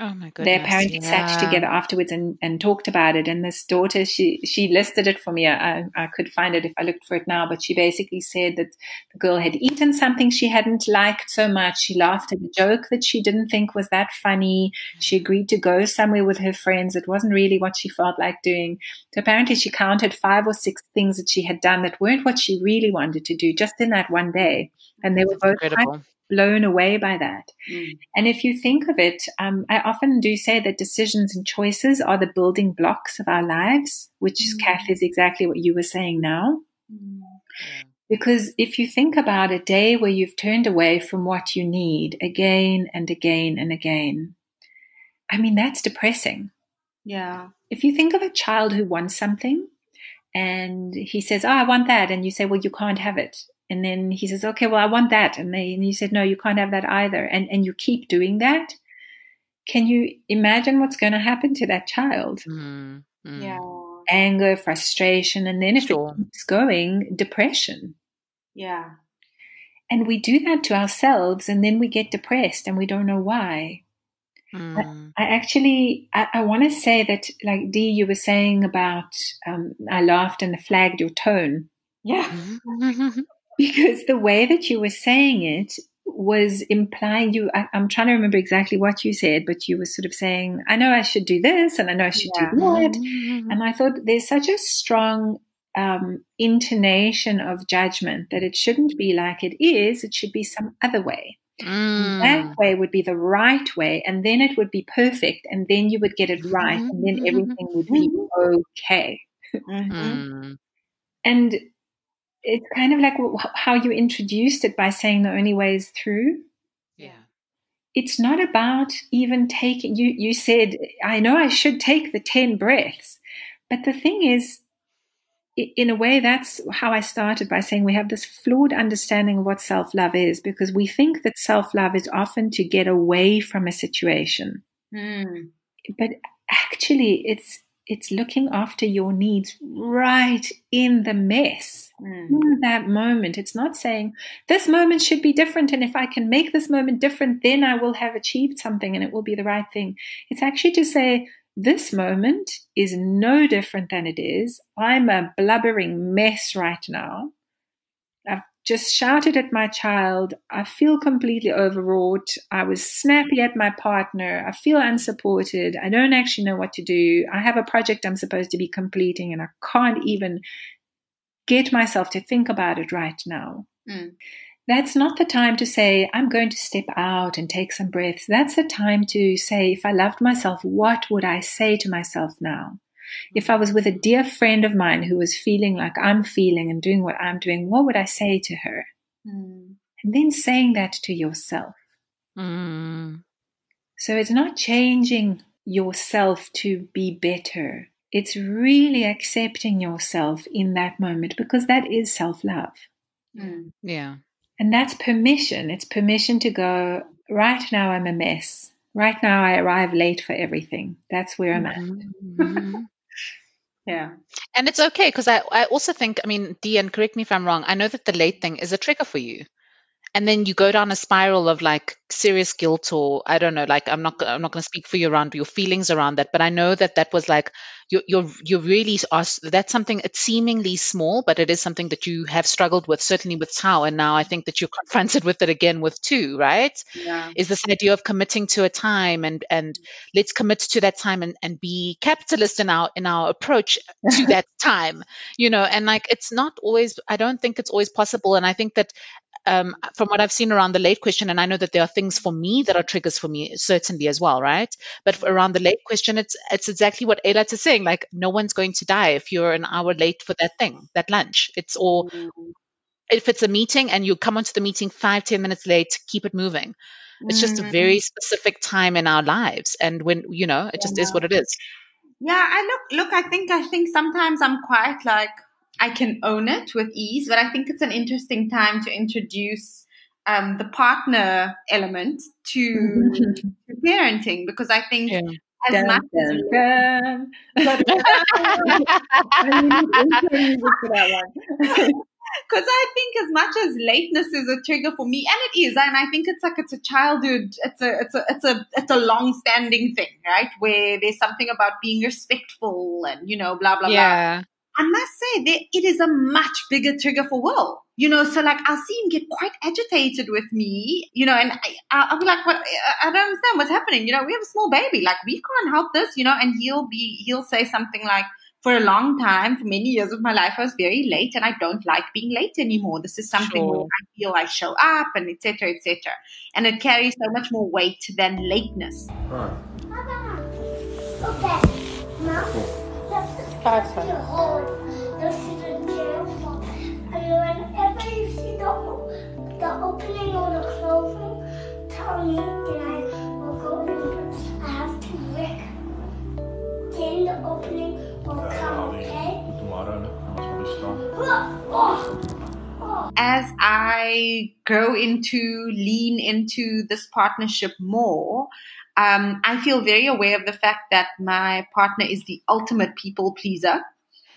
Oh my goodness. Their parents yeah. sat together afterwards and, and talked about it. And this daughter, she, she listed it for me. I, I could find it if I looked for it now, but she basically said that the girl had eaten something she hadn't liked so much. She laughed at a joke that she didn't think was that funny. She mm. agreed to go somewhere with her friends. It wasn't really what she felt like doing. So apparently she counted five or six things that she had done that weren't what she really wanted to do just in that one day. And they were both incredible blown away by that. Mm. And if you think of it, um, I often do say that decisions and choices are the building blocks of our lives, which mm. Kath is exactly what you were saying now. Mm. Because if you think about a day where you've turned away from what you need again and again and again, I mean, that's depressing. Yeah. If you think of a child who wants something and he says, Oh, I want that. And you say, Well, you can't have it. And then he says, okay, well, I want that. And, they, and he said, no, you can't have that either. And, and you keep doing that. Can you imagine what's going to happen to that child? Mm, mm. Yeah. Anger, frustration. And then if sure. it keeps going, depression. Yeah. And we do that to ourselves and then we get depressed and we don't know why. Mm. I, I, actually, I, I want to say that, like Dee, you were saying about, um, I laughed and flagged your tone. Yeah. because the way that you were saying it was implying you I, am trying to remember exactly what you said but you were sort of saying i know i should do this and i know i should yeah. do that mm-hmm. and i thought there's such a strong um, intonation of judgment that it shouldn't be like it is it should be some other way mm. that way would be the right way and then it would be perfect and then you would get it right mm-hmm. and then mm-hmm. everything would be okay mm-hmm. and it's kind of like how you introduced it by saying the only way is through. Yeah. It's not about even taking, you, you said, I know I should take the 10 breaths. But the thing is, in a way, that's how I started by saying we have this flawed understanding of what self love is because we think that self love is often to get away from a situation. Mm. But actually, it's it's looking after your needs right in the mess. Mm. in that moment. It's not saying this moment should be different and if i can make this moment different then i will have achieved something and it will be the right thing. It's actually to say this moment is no different than it is. I'm a blubbering mess right now just shouted at my child. I feel completely overwrought. I was snappy at my partner. I feel unsupported. I don't actually know what to do. I have a project I'm supposed to be completing and I can't even get myself to think about it right now. Mm. That's not the time to say, I'm going to step out and take some breaths. That's the time to say, if I loved myself, what would I say to myself now? If I was with a dear friend of mine who was feeling like I'm feeling and doing what I'm doing, what would I say to her? Mm. And then saying that to yourself. Mm. So it's not changing yourself to be better. It's really accepting yourself in that moment because that is self love. Mm. Yeah. And that's permission. It's permission to go, right now I'm a mess. Right now I arrive late for everything. That's where I'm at. Yeah. And it's okay because I, I also think, I mean, Dean, correct me if I'm wrong. I know that the late thing is a trigger for you and then you go down a spiral of like serious guilt or i don't know like i'm not i'm not going to speak for you around your feelings around that but i know that that was like you you're you're really that's something it's seemingly small but it is something that you have struggled with certainly with Tao and now i think that you're confronted with it again with two right yeah. is this idea of committing to a time and and let's commit to that time and and be capitalist in our in our approach to that time you know and like it's not always i don't think it's always possible and i think that um, from what I've seen around the late question, and I know that there are things for me that are triggers for me, certainly as well, right? But around the late question, it's it's exactly what Eilat is saying. Like, no one's going to die if you're an hour late for that thing, that lunch. It's all. Mm-hmm. If it's a meeting and you come onto the meeting five, ten minutes late, keep it moving. It's just a mm-hmm. very specific time in our lives, and when you know, it just yeah. is what it is. Yeah, I look look. I think I think sometimes I'm quite like I can own it with ease, but I think it's an interesting time to introduce um, the partner element to, to, parenting because I think yeah. as dun, much dun, dun. Because I think as much as lateness is a trigger for me, and it is, and I think it's like it's a childhood, it's a it's a it's a it's a long-standing thing, right? Where there's something about being respectful and you know, blah blah yeah. blah. I must say that it is a much bigger trigger for Will. You know, so like I'll see him get quite agitated with me, you know, and I, will be like, what? I don't understand what's happening. You know, we have a small baby. Like we can't help this, you know, and he'll be, he'll say something like, for a long time, for many years of my life, I was very late and I don't like being late anymore. This is something sure. where I feel I show up and etc. etc. And it carries so much more weight than lateness. Right. Okay. Mom. Five seconds. This is a jail. And whenever you see the, the opening or the closing, tell me, then I will go in. I have to work. Then the opening will come, okay? Oh, oh. As I grow into, lean into this partnership more, um, I feel very aware of the fact that my partner is the ultimate people pleaser.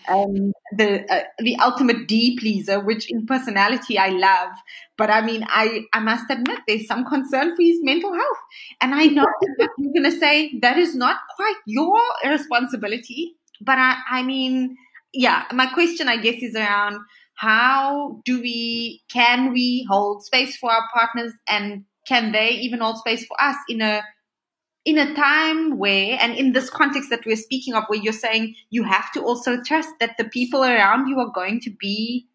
Um, the uh, the ultimate D pleaser, which in personality I love, but I mean I I must admit there's some concern for his mental health, and I know that you're going to say that is not quite your responsibility, but I I mean yeah, my question I guess is around how do we can we hold space for our partners? And can they even hold space for us in a in a time where and in this context that we're speaking of where you're saying you have to also trust that the people around you are going to be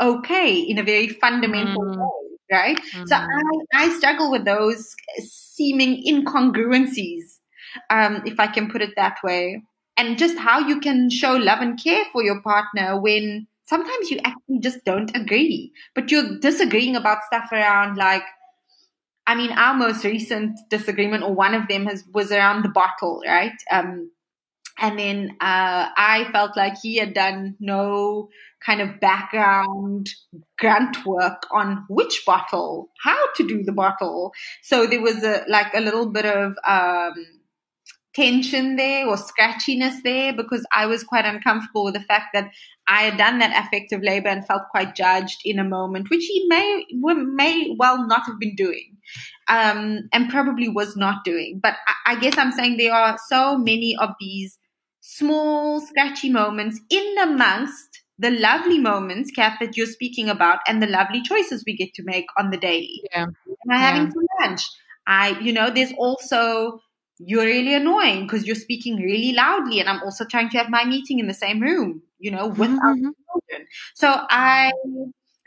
okay in a very fundamental mm. way right mm. so I, I struggle with those seeming incongruencies um, if i can put it that way and just how you can show love and care for your partner when sometimes you actually just don't agree, but you're disagreeing about stuff around like, I mean, our most recent disagreement, or one of them, has was around the bottle, right? Um, and then uh, I felt like he had done no kind of background grunt work on which bottle, how to do the bottle. So there was a like a little bit of um, tension there or scratchiness there because I was quite uncomfortable with the fact that I had done that affective labor and felt quite judged in a moment, which he may may well not have been doing, um, and probably was not doing. But I, I guess I'm saying there are so many of these small scratchy moments in amongst the lovely moments, Kath, that you're speaking about, and the lovely choices we get to make on the daily. Yeah. Am I yeah. having some lunch? I, you know, there's also you're really annoying because you're speaking really loudly and I'm also trying to have my meeting in the same room, you know, with mm-hmm. our children. So I,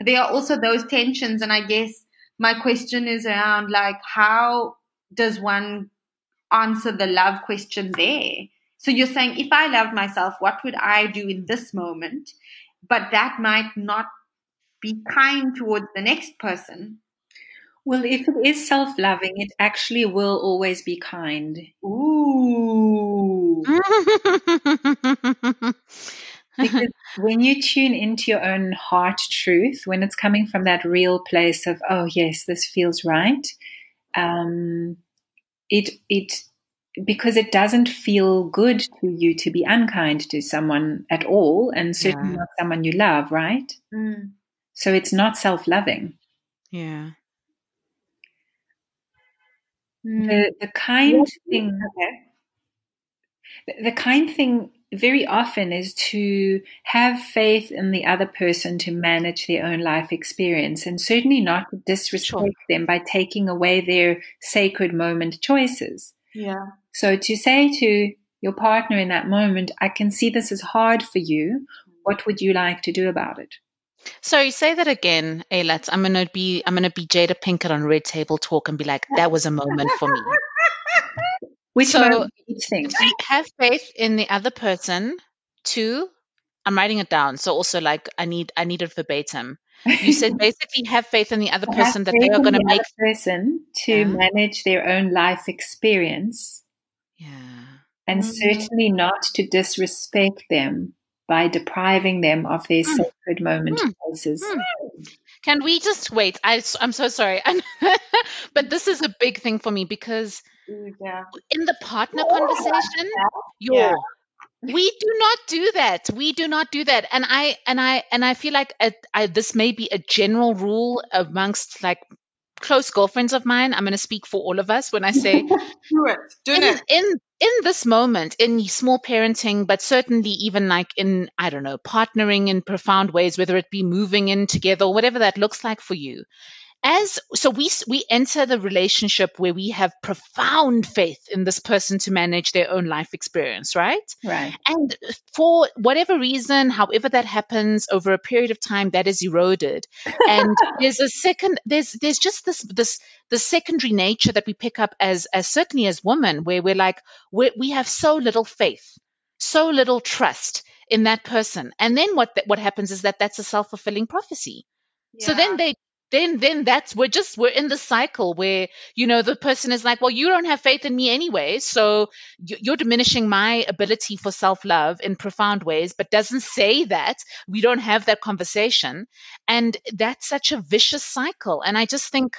there are also those tensions. And I guess my question is around like, how does one answer the love question there? So you're saying, if I loved myself, what would I do in this moment? But that might not be kind towards the next person. Well, if it is self loving, it actually will always be kind. Ooh. because when you tune into your own heart truth, when it's coming from that real place of, oh, yes, this feels right, um, it, it, because it doesn't feel good to you to be unkind to someone at all, and certainly yeah. not someone you love, right? Mm. So it's not self loving. Yeah. Mm. The the kind thing okay. the kind thing very often is to have faith in the other person to manage their own life experience and certainly not to disrespect sure. them by taking away their sacred moment choices. Yeah. So to say to your partner in that moment, I can see this is hard for you. What would you like to do about it? Sorry, say that again, Eilat. I'm gonna be I'm gonna be Jada Pinkett on Red Table Talk and be like, that was a moment for me. Which so, think? Have faith in the other person. Two, I'm writing it down. So also like I need I need it verbatim. You said basically have faith in the other person that they are going to make person to yeah. manage their own life experience. Yeah. And mm-hmm. certainly not to disrespect them by depriving them of their mm. sacred moment mm. choices. Mm. Can we just wait? I, I, am so sorry. but this is a big thing for me because Mm, yeah. in the partner conversation, yeah. we do not do that. We do not do that. And I and I and I feel like a, I, this may be a general rule amongst like close girlfriends of mine. I'm going to speak for all of us when I say do it. Do in, it. In in this moment, in small parenting, but certainly even like in I don't know, partnering in profound ways, whether it be moving in together or whatever that looks like for you, as so we we enter the relationship where we have profound faith in this person to manage their own life experience right? Right. And for whatever reason however that happens over a period of time that is eroded. And there's a second there's there's just this this the secondary nature that we pick up as as certainly as women where we're like we we have so little faith so little trust in that person. And then what what happens is that that's a self-fulfilling prophecy. Yeah. So then they then then that's we're just we're in the cycle where you know the person is like well you don't have faith in me anyway so you're diminishing my ability for self-love in profound ways but doesn't say that we don't have that conversation. And that's such a vicious cycle. And i just think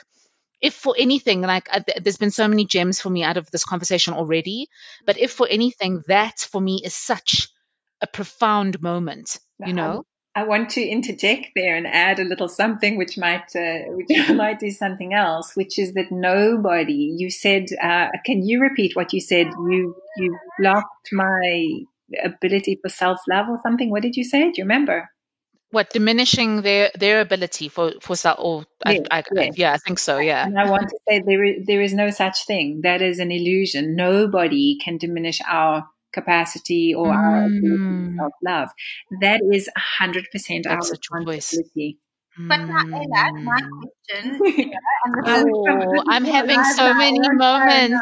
if for anything like uh, there's been so many gems for me out of this conversation already but if for anything that for me is such a profound moment you know I want to interject there and add a little something which might uh, which might do something else, which is that nobody. You said, uh, can you repeat what you said? You you blocked my ability for self love or something. What did you say? Do you remember? what diminishing their their ability for for self or Yes, I, I, yes. yeah i think so yeah And I want to say there is, there is no such thing. That is an illusion. Nobody can diminish our capacity or our ability Mm. to self love. That is 100% our That's such a voice. responsibility. But now, Ella, my Mm. question, here, and this is oh i'm having so many moments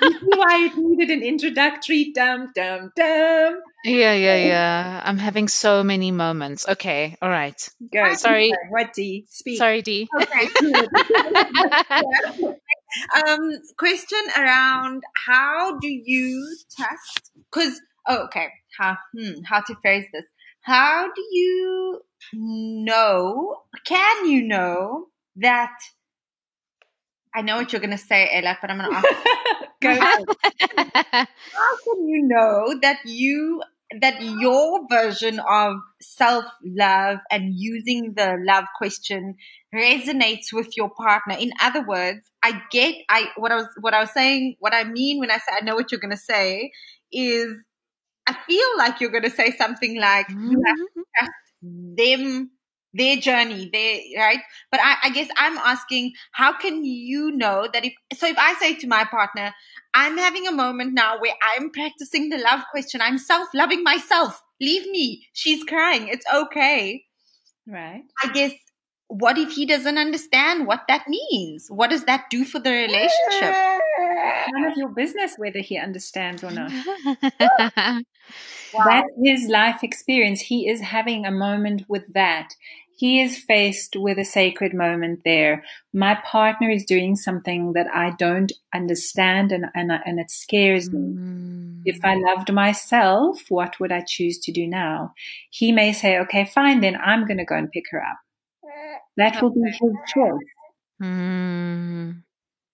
You see why it needed an introductory dum dum dum. yeah yeah yeah i'm having so many moments okay all right Go. Sorry. What D? Speak. sorry d okay. um, question around how do you test? Because oh, okay, how hmm, how to phrase this? How do you know? Can you know that? I know what you're going to say, Ella, but I'm going to ask. Go. ahead. how can you know that you that your version of self love and using the love question resonates with your partner. In other words i get i what i was what i was saying what i mean when i say i know what you're going to say is i feel like you're going to say something like you have mm-hmm. to trust them their journey their right? But I, I guess i'm asking how can you know that if so if i say to my partner i'm having a moment now where i'm practicing the love question. I'm self-loving myself. Leave me. She's crying. It's okay. Right. i guess what if he doesn't understand what that means what does that do for the relationship None of your business whether he understands or not. Wow. That's his life experience. He is having a moment with that. He is faced with a sacred moment there. My partner is doing something that I don't understand and, and, and it scares me. Mm. If I loved myself, what would I choose to do now? He may say, okay, fine, then I'm going to go and pick her up. That will be his choice. Mm.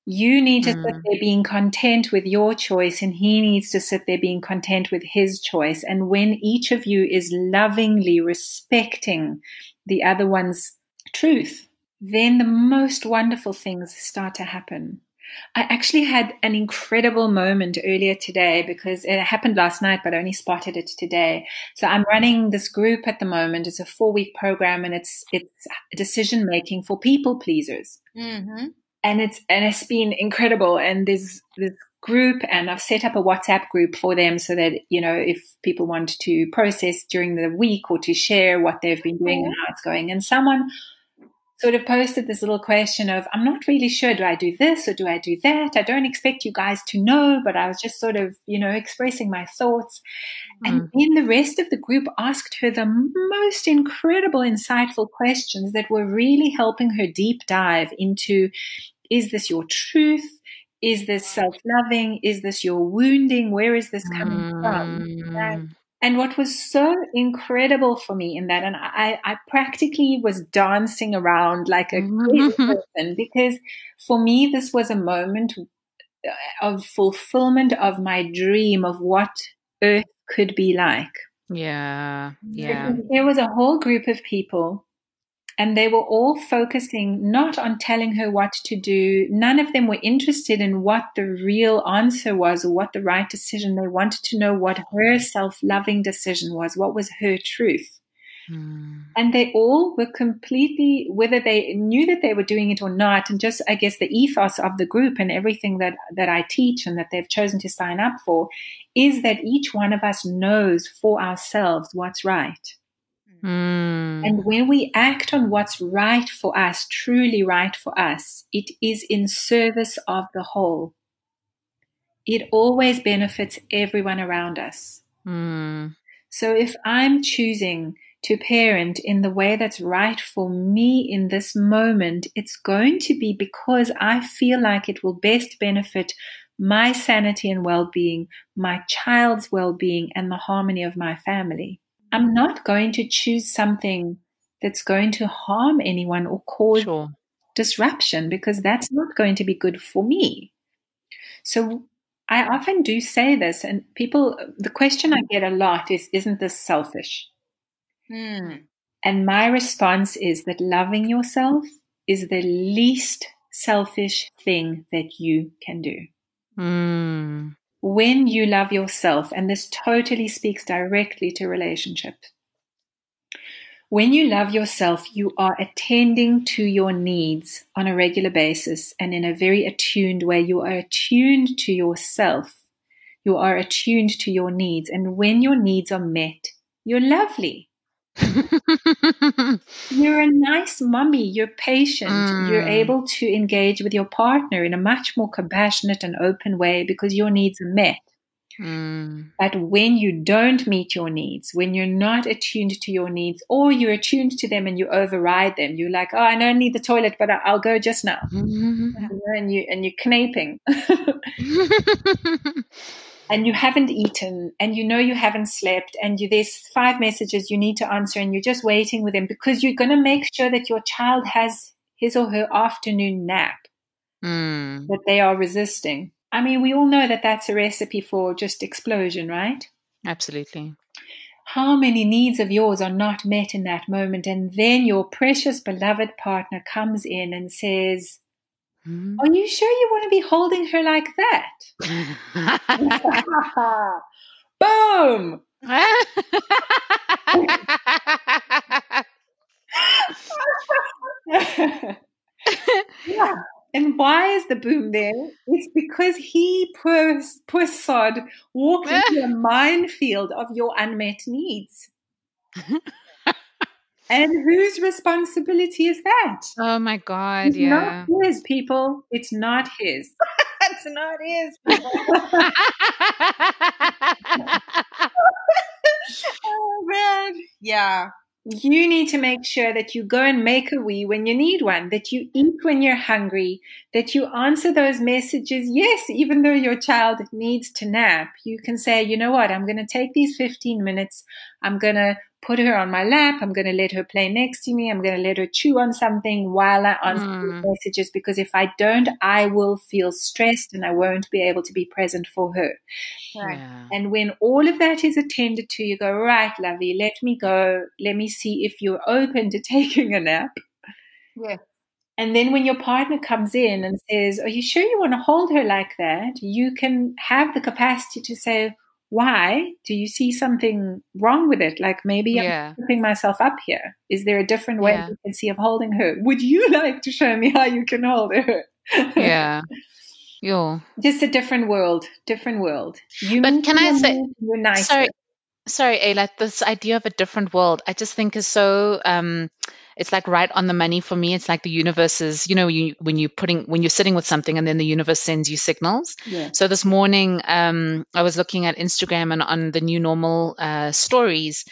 You need to sit Mm. there being content with your choice, and he needs to sit there being content with his choice. And when each of you is lovingly respecting the other one's truth, then the most wonderful things start to happen. I actually had an incredible moment earlier today because it happened last night, but I only spotted it today. So I'm running this group at the moment. It's a four week program and it's, it's decision making for people pleasers mm-hmm. and it's and it's been incredible and there's this group and I've set up a WhatsApp group for them so that you know if people want to process during the week or to share what they've been doing and how it's going and someone sort of posted this little question of I'm not really sure do I do this or do I do that I don't expect you guys to know but I was just sort of you know expressing my thoughts and then the rest of the group asked her the most incredible, insightful questions that were really helping her deep dive into is this your truth? Is this self loving? Is this your wounding? Where is this coming from? Mm. And what was so incredible for me in that, and I, I practically was dancing around like a mm-hmm. crazy person because for me, this was a moment uh, of fulfillment of my dream of what Earth could be like. Yeah, yeah. There was a whole group of people, and they were all focusing not on telling her what to do. None of them were interested in what the real answer was or what the right decision. They wanted to know what her self loving decision was, what was her truth. Mm. And they all were completely, whether they knew that they were doing it or not, and just, I guess, the ethos of the group and everything that, that I teach and that they've chosen to sign up for is that each one of us knows for ourselves what's right. Mm. And when we act on what's right for us, truly right for us, it is in service of the whole. It always benefits everyone around us. Mm. So if I'm choosing to parent in the way that's right for me in this moment, it's going to be because I feel like it will best benefit my sanity and well being, my child's well being, and the harmony of my family. I'm not going to choose something that's going to harm anyone or cause Sure. disruption because that's not going to be good for me. So I often do say this, and people, the question I get a lot is, isn't this selfish? Hmm. And my response is that loving yourself is the least selfish thing that you can do. Mm. When you love yourself, and this totally speaks directly to relationships, When you love yourself, you are attending to your needs on a regular basis and in a very attuned way. You are attuned to yourself. You are attuned to your needs. And when your needs are met, you're lovely. you're a nice mummy. You're patient. Mm. You're able to engage with your partner in a much more compassionate and open way because your needs are met. Mm. But when you don't meet your needs, when you're not attuned to your needs, or you're attuned to them and you override them, you're like, "Oh, I don't need the toilet, but I'll go just now," mm-hmm. and you and you're knaping, and you haven't eaten, and you know you haven't slept, and you, there's five messages you need to answer, and you're just waiting with them because you're going to make sure that your child has his or her afternoon nap mm. that they are resisting. I mean, we all know that that's a recipe for just explosion, right? Absolutely. How many needs of yours are not met in that moment? And then your precious beloved partner comes in and says, mm-hmm. Are you sure you want to be holding her like that? Boom! yeah. And why is the boom there? It's because he, poor, poor sod, walked into a minefield of your unmet needs. And whose responsibility is that? Oh my God, it's yeah. not his, people. It's not his. it's not his, oh man. Yeah you need to make sure that you go and make a wee when you need one, that you eat when you're hungry, that you answer those messages. Yes, even though your child needs to nap, you can say, you know what, I'm going to take these 15 minutes. I'm going to put her on my lap. I'm going to let her play next to me. I'm going to let her chew on something while I answer mm. messages because if I don't, I will feel stressed and I won't be able to be present for her. Yeah. And when all of that is attended to, you go, right, lovey, let me go. Let me see if you're open to taking a nap. Yeah. And then when your partner comes in and says, Are you sure you want to hold her like that? You can have the capacity to say, why do you see something wrong with it? Like maybe yeah. i'm putting myself up here. Is there a different way yeah. you can see of holding her? Would you like to show me how you can hold her? Yeah. Yeah just a different world different world. You but can i say you're nice sorry sorry Eilat this idea of a different world i just think is so um it's like right on the money for me. It's like the universe is, you know, you, when you're putting, when you're sitting with something and then the universe sends you signals. Yeah. So this morning, um, I was looking at Instagram and on the new normal uh, stories,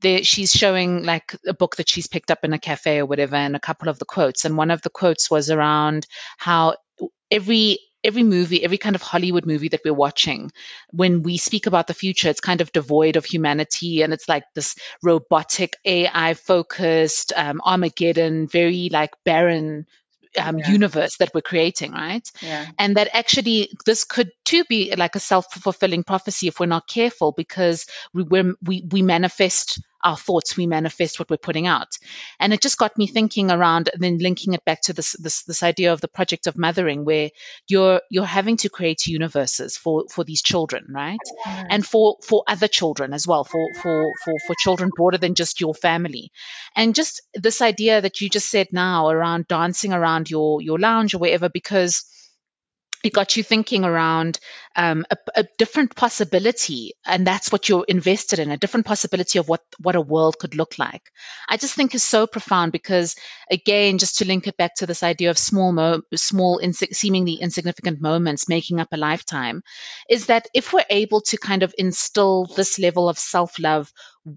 there, she's showing like a book that she's picked up in a cafe or whatever, and a couple of the quotes. And one of the quotes was around how every every movie, every kind of Hollywood movie that we're watching, when we speak about the future, it's kind of devoid of humanity and it's like this robotic, AI focused, um, Armageddon, very like barren um, yeah. universe that we're creating, right? Yeah. And that actually this could too be like a self fulfilling prophecy if we're not careful, because we we we manifest our thoughts, we manifest what we're putting out. And it just got me thinking around, and then linking it back to this this this idea of the project of mothering, where you're you're having to create universes for for these children, right? And for for other children as well, for for for for children broader than just your family. And just this idea that you just said now around dancing around your your lounge or wherever, because it got you thinking around um, a, a, different possibility, and that's what you're invested in—a different possibility of what what a world could look like. I just think is so profound because, again, just to link it back to this idea of small, mo- small, seemingly insignificant moments making up a lifetime, is that if we're able to kind of instill this level of self-love,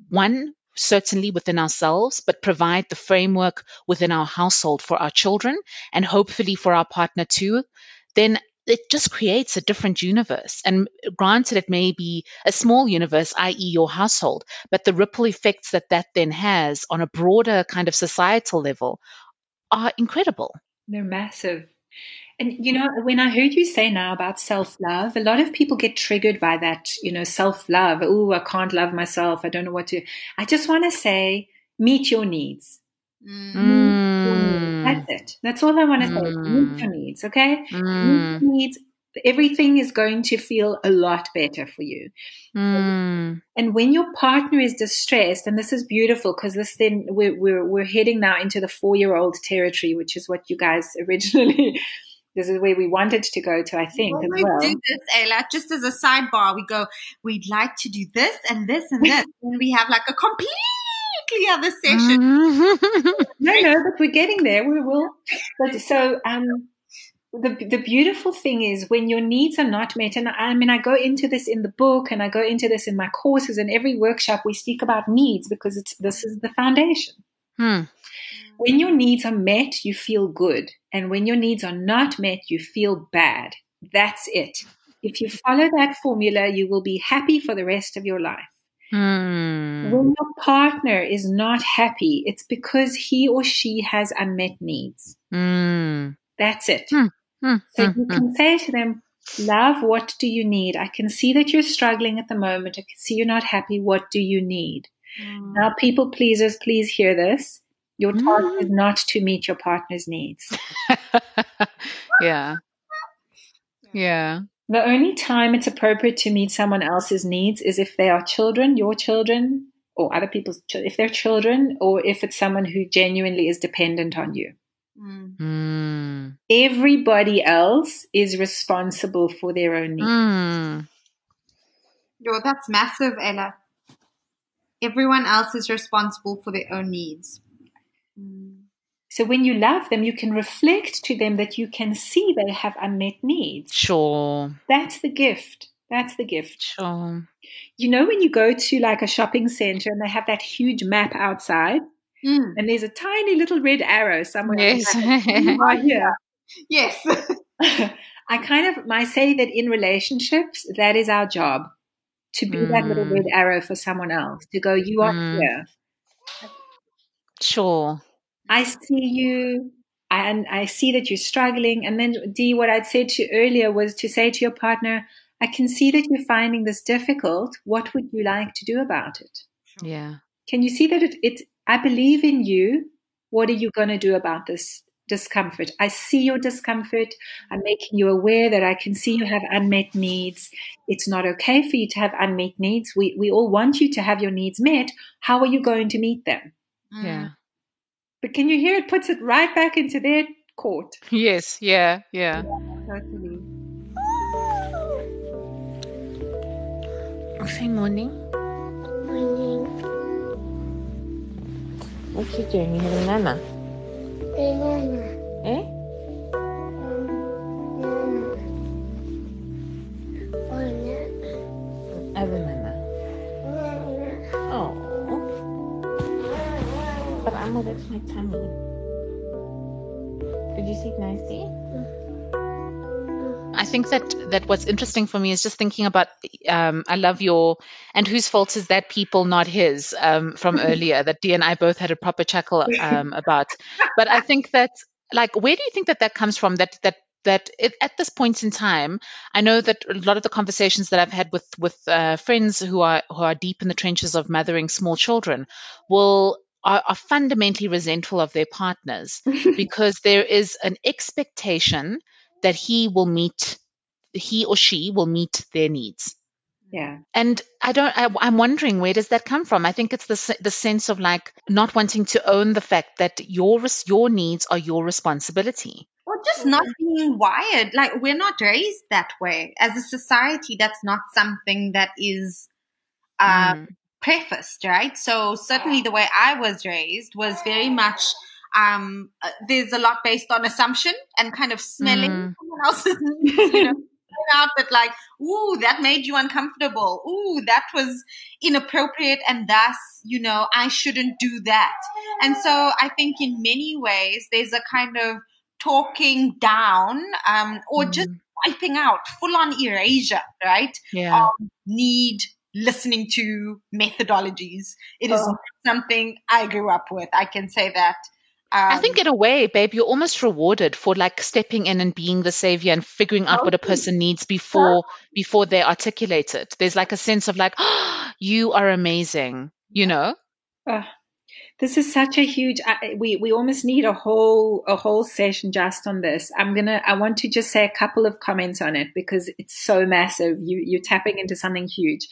one certainly within ourselves, but provide the framework within our household for our children and hopefully for our partner too, then it just creates a different universe. And granted, it may be a small universe, i.e., your household, but the ripple effects that that then has on a broader kind of societal level are incredible. They're massive. And you know, when I heard you say now about self love, a lot of people get triggered by that, you know, self love. Oh, I can't love myself. I don't know what to. I just want to say, meet your needs. Mm. That's it. That's all I want to say. Meet your needs, okay? Mm. Meet your needs. everything is going to feel a lot better for you. Mm. And when your partner is distressed, and this is beautiful because this then we're, we're, we're heading now into the four year old territory, which is what you guys originally, this is where we wanted to go to, I think. When as we well. do this, Eilat, just as a sidebar, we go, we'd like to do this and this and this. and we have like a completely other session. Mm. No, no, but we're getting there. We will. But so, um, the the beautiful thing is when your needs are not met, and I mean, I go into this in the book, and I go into this in my courses, and every workshop we speak about needs because it's this is the foundation. Hmm. When your needs are met, you feel good, and when your needs are not met, you feel bad. That's it. If you follow that formula, you will be happy for the rest of your life. Hmm. When your partner is not happy, it's because he or she has unmet needs. Hmm. That's it. Hmm. Hmm. So Hmm. you can say to them, Love, what do you need? I can see that you're struggling at the moment. I can see you're not happy. What do you need? Mm. Now, people pleasers, please hear this. Your task Mm. is not to meet your partner's needs. yeah. Yeah. The only time it's appropriate to meet someone else's needs is if they are children, your children, or other people's children, if they're children, or if it's someone who genuinely is dependent on you. Mm. Everybody else is responsible for their own needs. Yo, that's massive, Ella. Everyone else is responsible for their own needs. Mm. So when you love them, you can reflect to them that you can see they have unmet needs. Sure. That's the gift. That's the gift. Sure. You know, when you go to like a shopping center and they have that huge map outside Mm. and there's a tiny little red arrow somewhere. Yes. You are here. Yes. I kind of I say that in relationships, that is our job to be that little Mm. red arrow for someone else to go, you are Mm. here. Sure. I see you and I see that you're struggling. And then, Dee, what I'd said to you earlier was to say to your partner, I can see that you're finding this difficult. What would you like to do about it? Yeah. Can you see that it, it I believe in you. What are you going to do about this discomfort? I see your discomfort. I'm making you aware that I can see you have unmet needs. It's not okay for you to have unmet needs. We, we all want you to have your needs met. How are you going to meet them? Yeah. But can you hear it puts it right back into their court? Yes. Yeah. Yeah. Totally. Say morning. Morning. What you doing? You having mama? Banana. Eh? Banana. That what's interesting for me is just thinking about. Um, I love your and whose fault is that? People, not his. Um, from earlier, that D and I both had a proper chuckle um, about. But I think that, like, where do you think that that comes from? That that that it, at this point in time, I know that a lot of the conversations that I've had with with uh, friends who are who are deep in the trenches of mothering small children will are, are fundamentally resentful of their partners because there is an expectation that he will meet he or she will meet their needs Yeah. and i don't I, i'm wondering where does that come from i think it's the the sense of like not wanting to own the fact that your your needs are your responsibility Or just not being wired. Like, we're not raised that way. As a society, that's not something that is uh, Mm. prefaced, right? So, certainly the way I was raised was very much. Um, uh, there's a lot based on assumption and kind of smelling Mm. someone else's needs, you know, out that like, ooh, that made you uncomfortable. Ooh, that was inappropriate, and thus, you know, I shouldn't do that. And so, I think in many ways, there's a kind of talking down, um, or just Mm. wiping out, full on erasure, right? yeah Um, need listening to methodologies. It is Oh. not something I grew up with. I can say that. Um, I think in a way, babe, you're almost rewarded for like stepping in and being the savior and figuring out what a person needs before before they articulate it. There's like a sense of like, oh, you are amazing, you know? Uh, This is such a huge. we we almost need a whole a whole session just on this. I'm gonna. I want to just say a couple of comments on it because it's so massive. You you're tapping into something huge.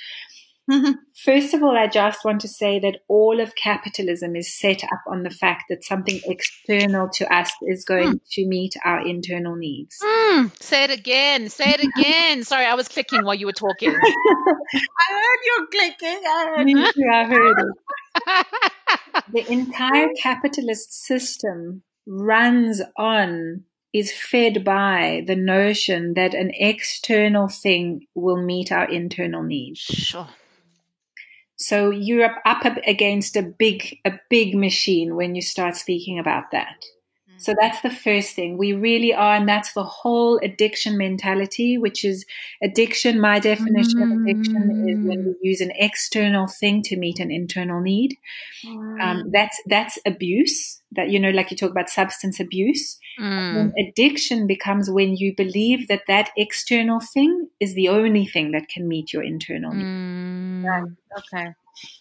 First of all, I just want to say that all of capitalism is set up on the fact that something external to us is going mm. to meet our internal needs. Mm. Say it again. Say it again. Sorry, I was clicking while you were talking. I heard you clicking. I heard, you. I heard it. the entire capitalist system runs on is fed by the notion that an external thing will meet our internal needs. Sure. So you're up, up against a big, a big machine when you start speaking about that. Mm. So that's the first thing. We really are, and that's the whole addiction mentality, which is addiction. My definition mm. of addiction is when we mm. use an external thing to meet an internal need. Mm. Um, that's that's abuse. That you know, like you talk about substance abuse. Mm. addiction becomes when you believe that that external thing is the only thing that can meet your internal need. Mm. Right. Okay.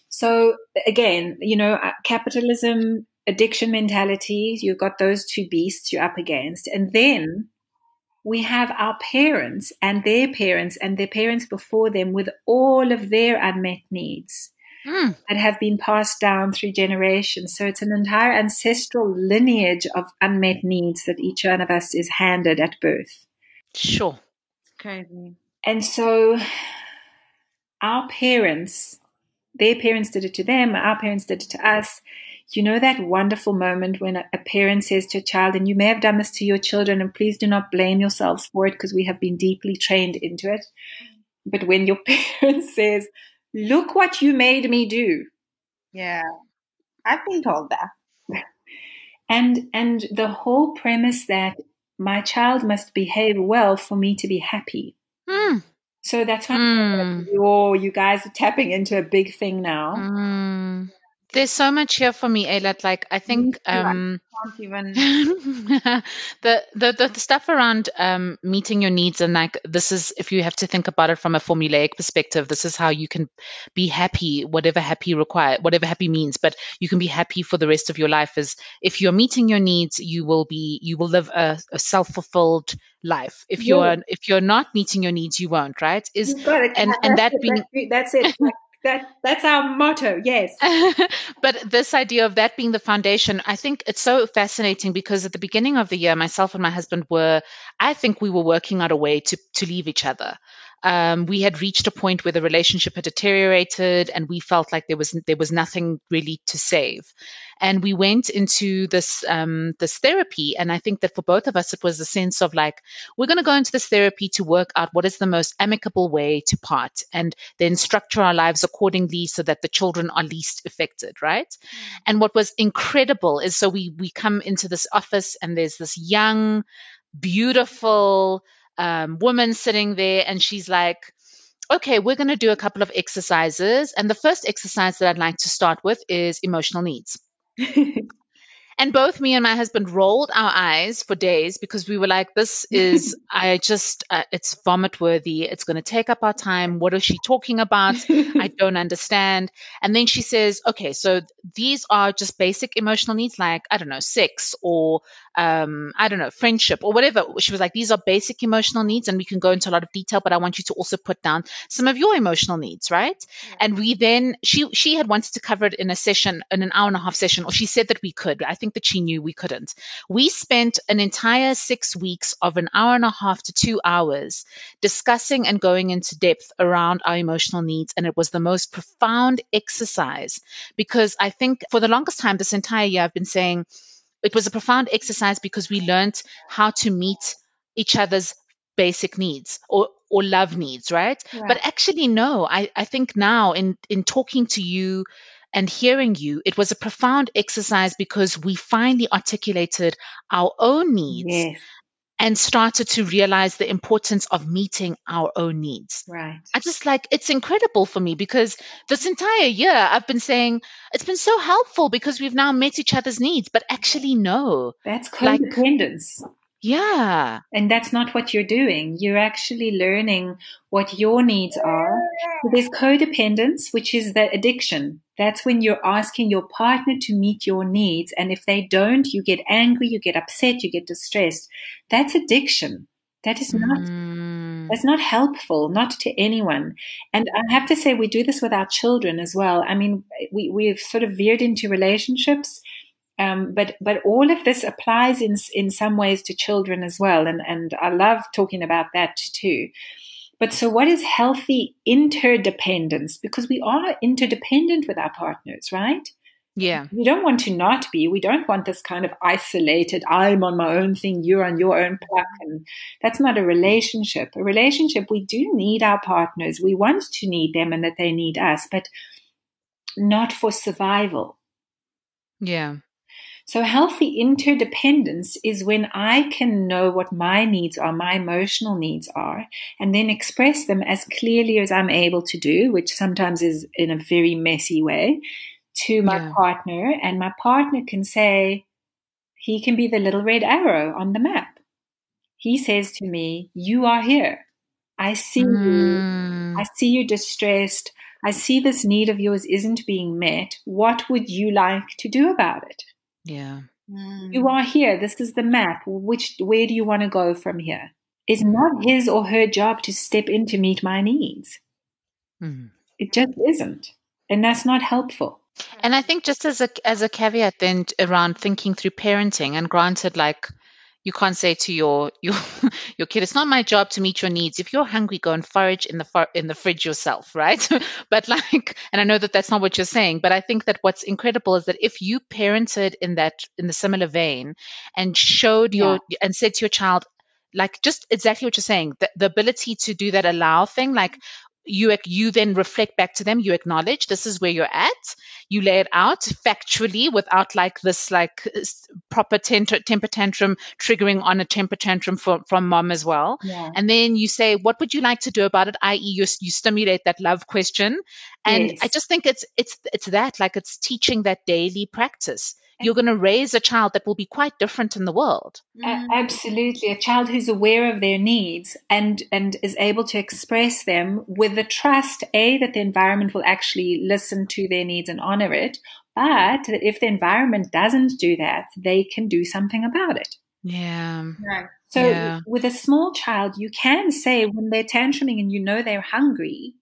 So again, you know, uh, capitalism, addiction mentality, you've got those two beasts you're up against. And then we have our parents and their parents and their parents before them with all of their unmet needs mm. that have been passed down through generations. So it's an entire ancestral lineage of unmet needs that each one of us is handed at birth. Sure. It's crazy. And so our parents, their parents did it to them, our parents did it to us. You know that wonderful moment when a, parent says to a child, and you may have done this to your children, and please do not blame yourselves for it because we have been deeply trained into it. But when your parent says, Look what you made me do. Yeah. I've been told that. and and the whole premise that my child must behave well for me to be happy. Mm. So that's why mm. oh, you guys are tapping into a big thing now. Mm. There's so much here for me, Eilat. Like I think um, even the, the the stuff around um, meeting your needs and like this is if you have to think about it from a formulaic perspective, this is how you can be happy, whatever happy require, whatever happy means. But you can be happy for the rest of your life. Is if you're meeting your needs, you will be you will live a, a self fulfilled life. If you're if you're not meeting your needs, you won't. Right? Is and and that being that's it. That that's our motto yes. But this idea of that being the foundation i think it's so fascinating because at the beginning of the year myself and my husband were i think we were working out a way to to leave each other um, we had reached a point where the relationship had deteriorated and we felt like there was there was nothing really to save and we went into this um, this therapy and i think that for both of us it was a sense of like we're going to go into this therapy to work out what is the most amicable way to part and then structure our lives accordingly so that the children are least affected right mm-hmm. and what was incredible is so we we come into this office and there's this young beautiful um, woman sitting there and she's like, okay, we're going to do a couple of exercises. And the first exercise that I'd like to start with is emotional needs. And both me and my husband rolled our eyes for days because we were like, this is, I just, uh, it's vomit worthy. It's going to take up our time. What is she talking about? I don't understand. And then she says, okay, so these are just basic emotional needs like, I don't know, sex or, um, I don't know, friendship or whatever. She was like, these are basic emotional needs and we can go into a lot of detail, but I want you to also put down some of your emotional needs, right? Yeah. And we then, she, she had wanted to cover it in a session, in an hour and a half session, or she said that we could. I think think that she knew we couldn't. We spent an entire six weeks of an hour and a half to two hours discussing and going into depth around our emotional needs. And it was the most profound exercise because I think for the longest time, this entire year, I've been saying it was a profound exercise because we learned how to meet each other's basic needs or or love needs right? right, but actually no I, I think now in in talking to you and hearing you, it was a profound exercise because we finally articulated our own needs yes. And started to realize the importance of meeting our own needs. Right. I just like it's incredible for me because this entire year I've been saying it's been so helpful because we've now met each other's needs, but actually no. That's codependence. Like, yeah. And that's not what you're doing. You're actually learning what your needs are. There's codependence, which is the addiction That's when you're asking your partner to meet your needs. And if they don't, you get angry, you get upset, you get distressed. That's addiction. That is not, mm. that's not helpful, not to anyone. And I have to say, we do this with our children as well. I mean, we, we've sort of veered into relationships. Um, but but all of this applies in in some ways to children as well, and and I love talking about that too. But so, what is healthy interdependence? Because we are interdependent with our partners, right? Yeah. We don't want to not be. We don't want this kind of isolated, I'm on my own thing, you're on your own path. And that's not a relationship. A relationship, we do need our partners. We want to need them and that they need us, but not for survival. Yeah. So healthy interdependence is when I can know what my needs are, my emotional needs are, and then express them as clearly as I'm able to do, which sometimes is in a very messy way, to my yeah. partner. And my partner can say, he can be the little red arrow on the map. He says to me, You are here. I see mm. you. I see you distressed. I see this need of yours isn't being met. What would you like to do about it? Yeah. Mm. You are here. This is the map. Which where do you want to go from here? It's not his or her job to step in to meet my needs. Mm. It just isn't. And that's not helpful. And I think just as a as a caveat then around thinking through parenting and granted like you can't say to your your your kid it's not my job to meet your needs if you're hungry go and forage in the in the fridge yourself right but like and i know that that's not what you're saying but i think that what's incredible is that if you parented in that in the similar vein and showed your yeah. and said to your child like just exactly what you're saying the, the ability to do that allow thing like you you then reflect back to them you acknowledge this is where you're at. You lay it out factually without like this like proper temper, temper tantrum triggering on a temper tantrum for, from mom as well. Yeah. and then you say what would you like to do about it? I.e you, you stimulate that love question. And yes. i just think it's it's it's that like it's teaching that daily practice you're going to raise a child that will be quite different in the world. absolutely, a child who's aware of their needs and and is able to express them with the trust a that the environment will actually listen to their needs and honor it, but that if the environment doesn't do that, they can do something about it. Yeah. Right. So yeah. with a small child, you can say when they're tantruming and you know they're hungry,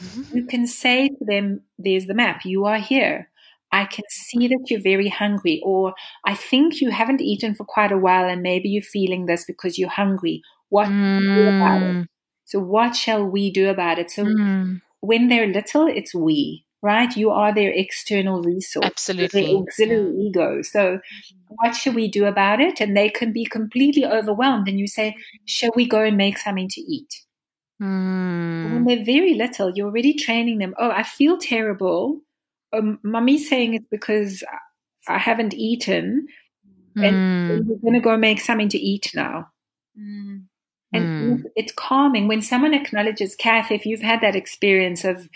mm-hmm. you can say to them, "There's the map. You are here." I can see that you're very hungry, or I think you haven't eaten for quite a while and maybe you're feeling this because you're hungry. What mm. do about it? So, what shall we do about it? So, mm. when they're little, it's we, right? You are their external resource, absolutely, their auxiliary yeah. ego. So, what should we do about it? And they can be completely overwhelmed. And you say, Shall we go and make something to eat? Mm. When they're very little, you're already training them. Oh, I feel terrible um, mummy's saying it's because I haven't eaten, mm. and we're going to go make something to eat now. Mm. And mm. it's calming when someone acknowledges, Kath, if you've had that experience of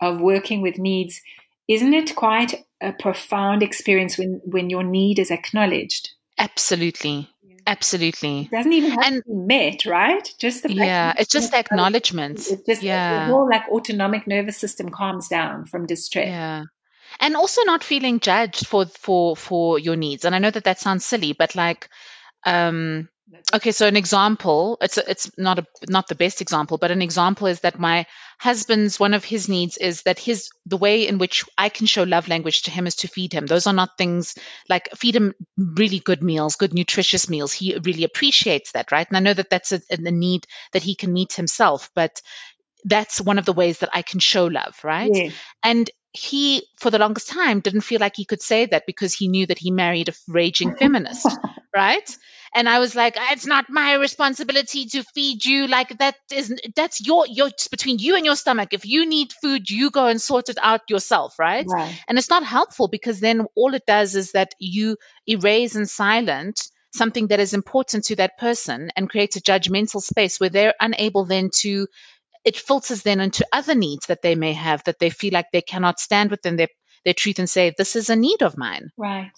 of working with needs, isn't it quite a profound experience when when your need is acknowledged? Absolutely. Absolutely. It doesn't even have and, to be met, right? Just the yeah, it's just acknowledgement. It's just yeah. the whole like autonomic nervous system calms down from distress. Yeah and also not feeling judged for for for your needs and i know that that sounds silly but like um okay so an example it's it's not a not the best example but an example is that my husband's one of his needs is that his the way in which i can show love language to him is to feed him those are not things like feed him really good meals good nutritious meals he really appreciates that right and i know that that's a, a need that he can meet himself but that's one of the ways that I can show love, right? Yeah. And he, for the longest time, didn't feel like he could say that because he knew that he married a raging feminist, right? And I was like, it's not my responsibility to feed you. Like that isn't, that's your, your, it's between you and your stomach. If you need food, you go and sort it out yourself, right? right? And it's not helpful because then all it does is that you erase and silence something that is important to that person and creates a judgmental space where they're unable then to it filters then into other needs that they may have that they feel like they cannot stand within their, their truth and say, this is a need of mine. Right.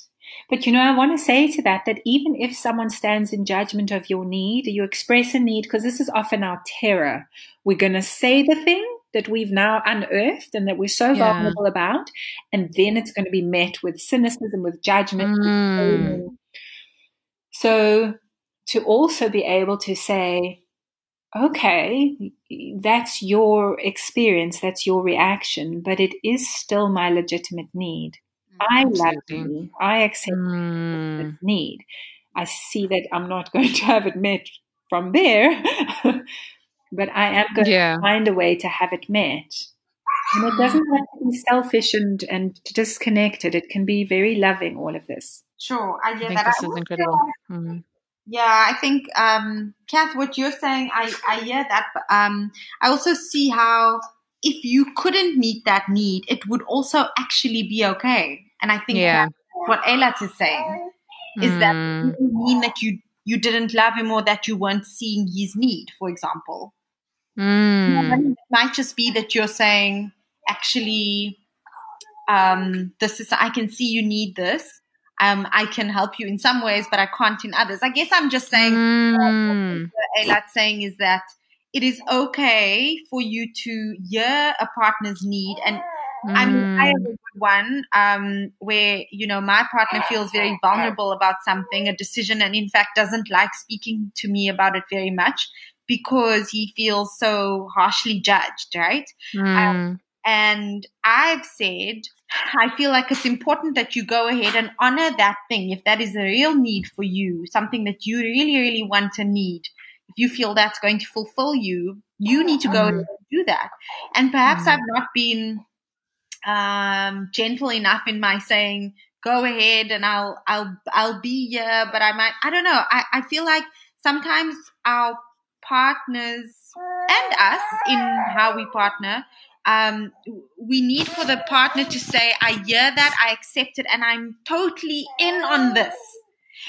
But you know, I want to say to that that even if someone stands in judgment of your need, you express a need, because this is often our terror. We're going to say the thing that we've now unearthed and that we're so Yeah. vulnerable about. And then it's going to be met with cynicism, with judgment. Mm. So to also be able to say, okay, that's your experience, that's your reaction, but it is still my legitimate need. I love Absolutely. you. I accept Mm. this need. I see that I'm not going to have it met from there, but I am going Yeah. to find a way to have it met. And it doesn't have to be selfish and, and disconnected. It can be very loving, all of this. Sure, I I hear think that. this I is also- incredible. Mm. Yeah, I think, um, Kath, what you're saying, I, I hear that. But, um, I also see how if you couldn't meet that need, it would also actually be okay. And I think Yeah. what Eilat is saying is that Mm. it doesn't mean that you, you didn't love him or that you weren't seeing his need, for example. Mm. It might just be that you're saying, actually, um, this is, I can see you need this. Um, I can help you in some ways, but I can't in others. I guess I'm just saying, Mm. Eilat saying is that it is okay for you to hear a partner's need. And I mean, I have a good one um, where, you know, my partner feels very vulnerable about something, a decision, and in fact doesn't like speaking to me about it very much because he feels so harshly judged, right? Mm. And I've said, I feel like it's important that you go ahead and honor that thing. If that is a real need for you, something that you really, really want and need, if you feel that's going to fulfill you, you need to go ahead and do that. And perhaps I've not been um, gentle enough in my saying, go ahead and I'll, I'll, I'll be here, but I might, I don't know. I, I feel like sometimes our partners and us in how we partner, um, we need for the partner to say, I hear that, I accept it, and I'm totally in on this.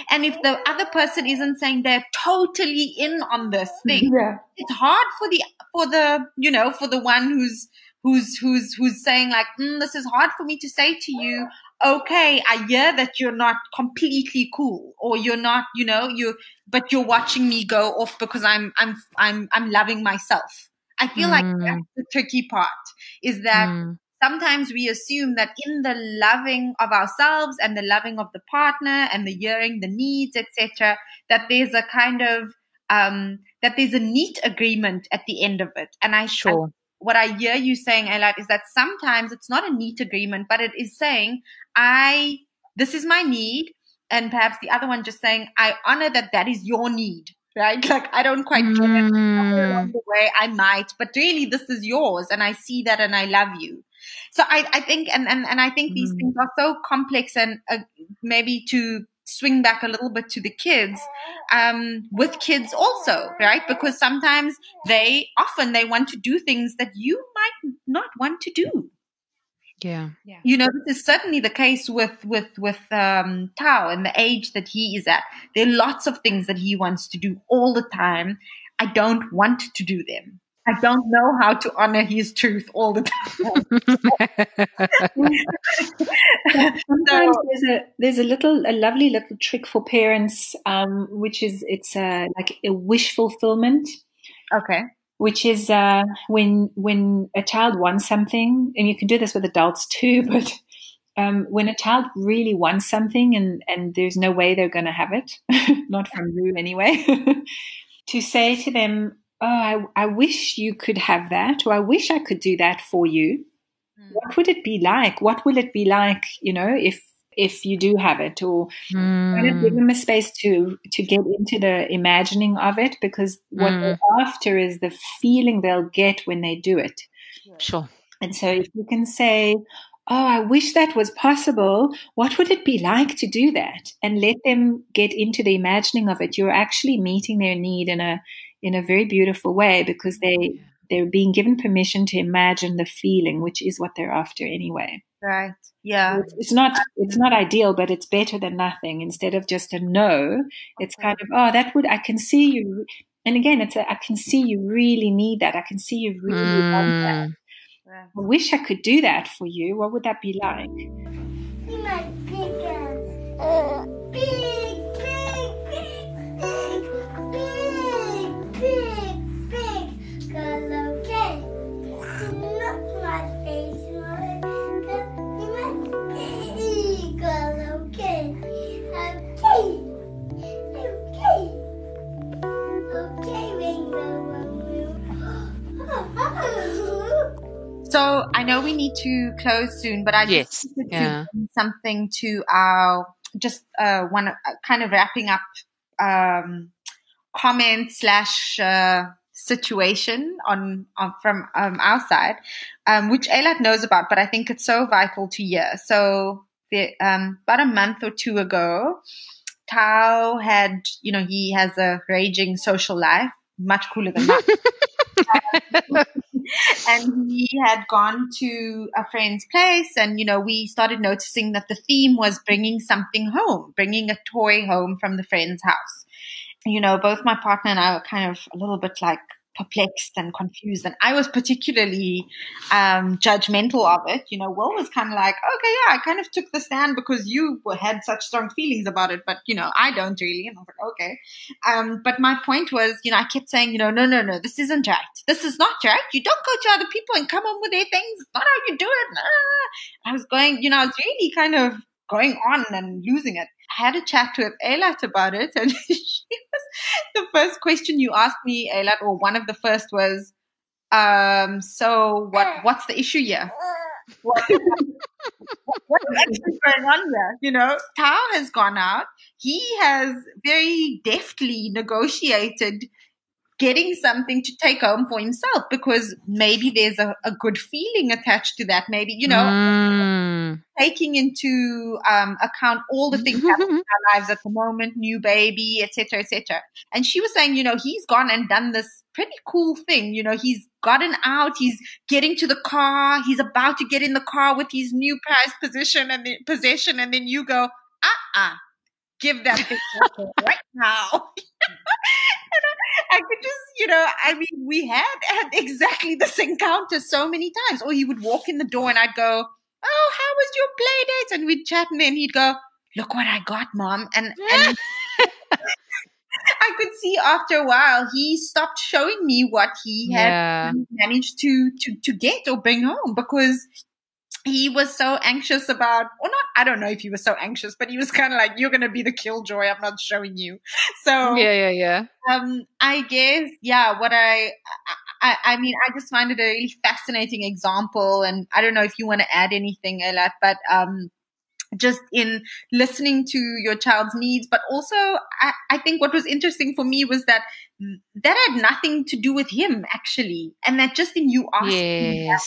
And if the other person isn't saying they're totally in on this thing, Yeah. it's hard for the for the you know for the one who's who's who's who's saying like mm, this is hard for me to say to you okay i hear that you're not completely cool or you're not you know you but you're watching me go off because i'm i'm i'm i'm loving myself i feel like Mm. that's the tricky part is that Mm. sometimes we assume that in the loving of ourselves and the loving of the partner and the hearing the needs etc that there's a kind of um that there's a neat agreement at the end of it and i Sure. what I hear you saying, Eilat, is that sometimes it's not a neat agreement, but it is saying, I, this is my need. And perhaps the other one just saying, I honor that that is your need, right? Like, I don't quite get it. Along Mm. the way, I might, but really this is yours. And I see that and I love you. So I, I think, and, and, and I think these Mm. things are so complex and uh, maybe to swing back a little bit to the kids, um, with kids also, right? Because sometimes they often they want to do things that you might not want to do. Yeah. You know, this is certainly the case with with with um, Tao and the age that he is at. There are lots of things that he wants to do all the time. I don't want to do them. I don't know how to honor his truth all the time. Sometimes there's a there's a little a lovely little trick for parents, um, which is it's a like a wish fulfillment, okay. Which is uh, when when a child wants something, and you can do this with adults too, but um, when a child really wants something and and there's no way they're going to have it, not from you anyway, to say to them, "Oh, I, I wish you could have that, or I wish I could do that for you." what would it be like? What will it be like, you know, if if you do have it, or kind of give Mm. them a space to to get into the imagining of it, because what Mm. they're after is the feeling they'll get when they do it. Sure. And so, if you can say, "Oh, I wish that was possible," what would it be like to do that? And let them get into the imagining of it. You're actually meeting their need in a in a very beautiful way because they they're being given permission to imagine the feeling, which is what they're after anyway. Right. Yeah. It's, it's not it's not ideal, but it's better than nothing. Instead of just a no, it's kind of oh that would I can see you. And again, it's a I can see you really need that. I can see you really want that. Mm. Right. I wish I could do that for you. What would that be like? Need to close soon, but I Yes, just wanted yeah. to something to our just uh, one uh, kind of wrapping up um, comment slash uh, situation on, on from um, our side, um, which Eilat knows about, but I think it's so vital to hear. So the, um, about a month or two ago, Tao had, you know, he has a raging social life, much cooler than that. and he had gone to a friend's place and you know we started noticing that the theme was bringing something home bringing a toy home from the friend's house. You know both my partner and i were kind of a little bit like perplexed and confused. And i was particularly um, judgmental of it. You know will was kind of like okay yeah i kind of took the stand because you had such strong feelings about it but you know i don't really. And i was like okay. Um, but my point was you know i kept saying you know no no no this isn't right. This is not right. You don't go to other people and come home with their things. It's not how you do it? Ah. i was going you know i was really kind of going on and losing it I had a chat with Eilat about it, and she was, the first question you asked me, Eilat, or one of the first was, um, "So what? What's the issue here? What, what's actually going on here? You know, Tao has gone out. He has very deftly negotiated." Getting something to take home for himself because maybe there's a, a good feeling attached to that. Maybe, you know, Mm. Taking into um, account all the things happening in our lives at the moment, new baby, etc., etc. And she was saying, you know, he's gone and done this pretty cool thing. You know, he's gotten out, he's getting to the car, he's about to get in the car with his new prized position and the possession, and then you go, uh uh give that thing right now. I could just, you know, I mean, we had had exactly this encounter so many times. Or he would walk in the door and I'd go, Oh, how was your play date? And we'd chat and then he'd go, Look what I got, mom. And, and I could see after a while he stopped showing me what he had Yeah. managed to, to, to get or bring home because he was so anxious about, or not, I don't know if he was so anxious, but he was kind of like, you're going to be the killjoy. I'm not showing you. So, Yeah, yeah, yeah. um, I guess, yeah, what I, I, I mean, I just find it a really fascinating example. And I don't know if you want to add anything, Eilat, but, um, just in listening to your child's needs, but also I, I think what was interesting for me was that that had nothing to do with him actually. And that just in you asking that,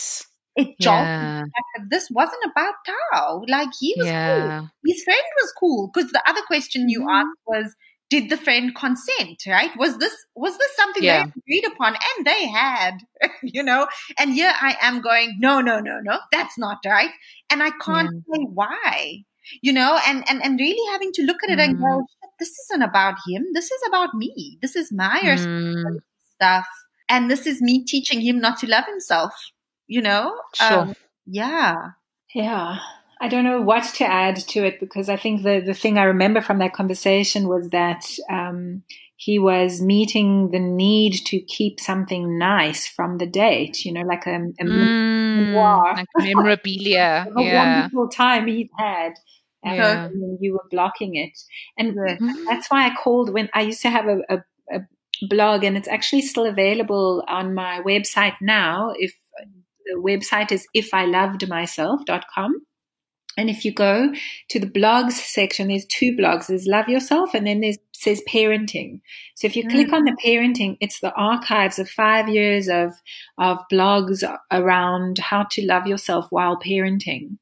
it jolted Yeah. this wasn't about Tao. Like he was cool his friend was cool because the other question you Mhm. asked was did the friend consent right? Was this was this something Yeah. they agreed upon? And they had you know? And here i am going no no no no that's not right. And i can't say why you know? And and and really having to look at it and Mm. go this isn't about him. This is about me. This is my Mm. stuff. And this is me teaching him not to love himself you know? Um, Sure. yeah. Yeah. I don't know what to add to it because I think the, the thing I remember from that conversation was that um, he was meeting the need to keep something nice from the date, you know, like a, a, Mm. Like memorabilia. a Yeah. wonderful time he'd had. And, Yeah. and you were blocking it. And. Mhm. that's why I called when I used to have a, a, a blog and it's actually still available on my website now. If the website is ifilovedmyself.com. And if you go to the blogs section, there's two blogs. There's love yourself and then there's says parenting. So if you click on the parenting, it's the archives of five years of of blogs around how to love yourself while parenting.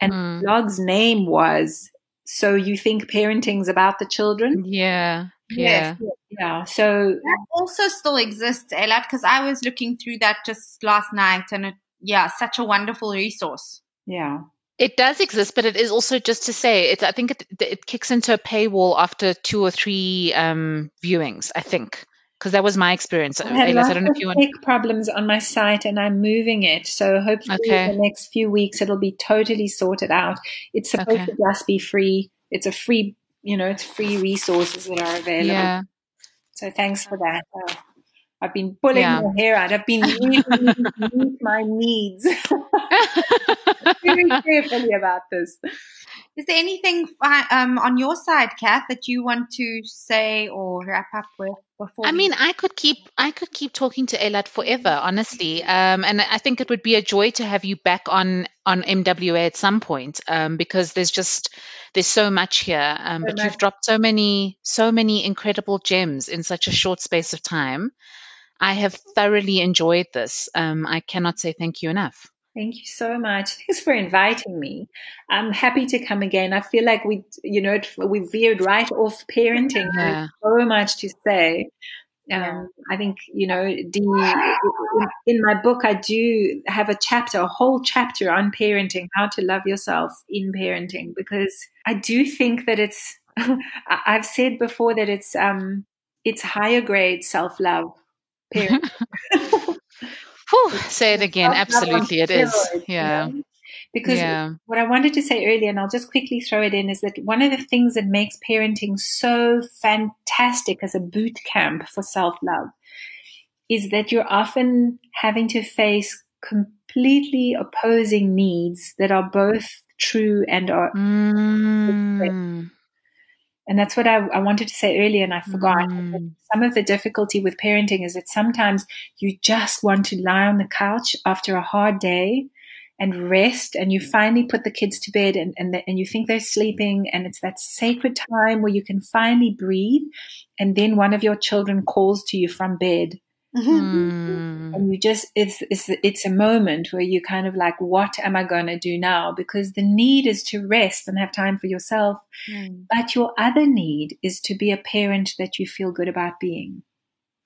And Mm. the blog's name was So You Think Parenting's About the Children? Yeah. Yes. Yeah. Yeah. So that also still exists, Eilat, because I was looking through that just last night, and it, yeah, such a wonderful resource. yeah. It does exist, but it is also just to say it. I think it it kicks into a paywall after two or three um, viewings. I think because that was my experience. I had lots I don't know if you want. tech problems on my site and I'm moving it. So hopefully Okay. in the next few weeks it'll be totally sorted out. It's supposed Okay. to just be free. It's a free, you know, it's free resources that are available. Yeah. So thanks for that. Uh, I've been pulling Yeah. my hair out. I've been really needing to meet my needs very carefully about this. is there anything um, on your side, Kath, that you want to say or wrap up with before? I mean, I could keep I could keep talking to Eilat forever, honestly. Um, and I think it would be a joy to have you back on on MWA at some point um, because there's just there's so much here. Um, so but much. you've dropped so many so many incredible gems in such a short space of time. I have thoroughly enjoyed this. Um, I cannot say thank you enough. Thank you so much. Thanks for inviting me. I'm happy to come again. I feel like we, you know, we veered right off parenting. Yeah. so much to say. Um, I think, you know, the, in my book, I do have a chapter, a whole chapter on parenting, how to love yourself in parenting, because I do think that it's, I've said before that it's, um, it's higher grade self love. Whew, say it again. Absolutely, it is. Yeah. Because yeah. what I wanted to say earlier, and I'll just quickly throw it in, is that one of the things that makes parenting so fantastic as a boot camp for self love is that you're often having to face completely opposing needs that are both true and are. Mm. And that's what I, I, wanted to say earlier, and I forgot. Mm. Some of the difficulty with parenting is that sometimes you just want to lie on the couch after a hard day and rest, and you finally put the kids to bed, and and, the, and you think they're sleeping, and it's that sacred time where you can finally breathe, and then one of your children calls to you from bed, Mm-hmm. And you just, it's, it's, it's a moment where you kind of like, what am I going to do now? Because the need is to rest and have time for yourself. Mm. But your other need is to be a parent that you feel good about being.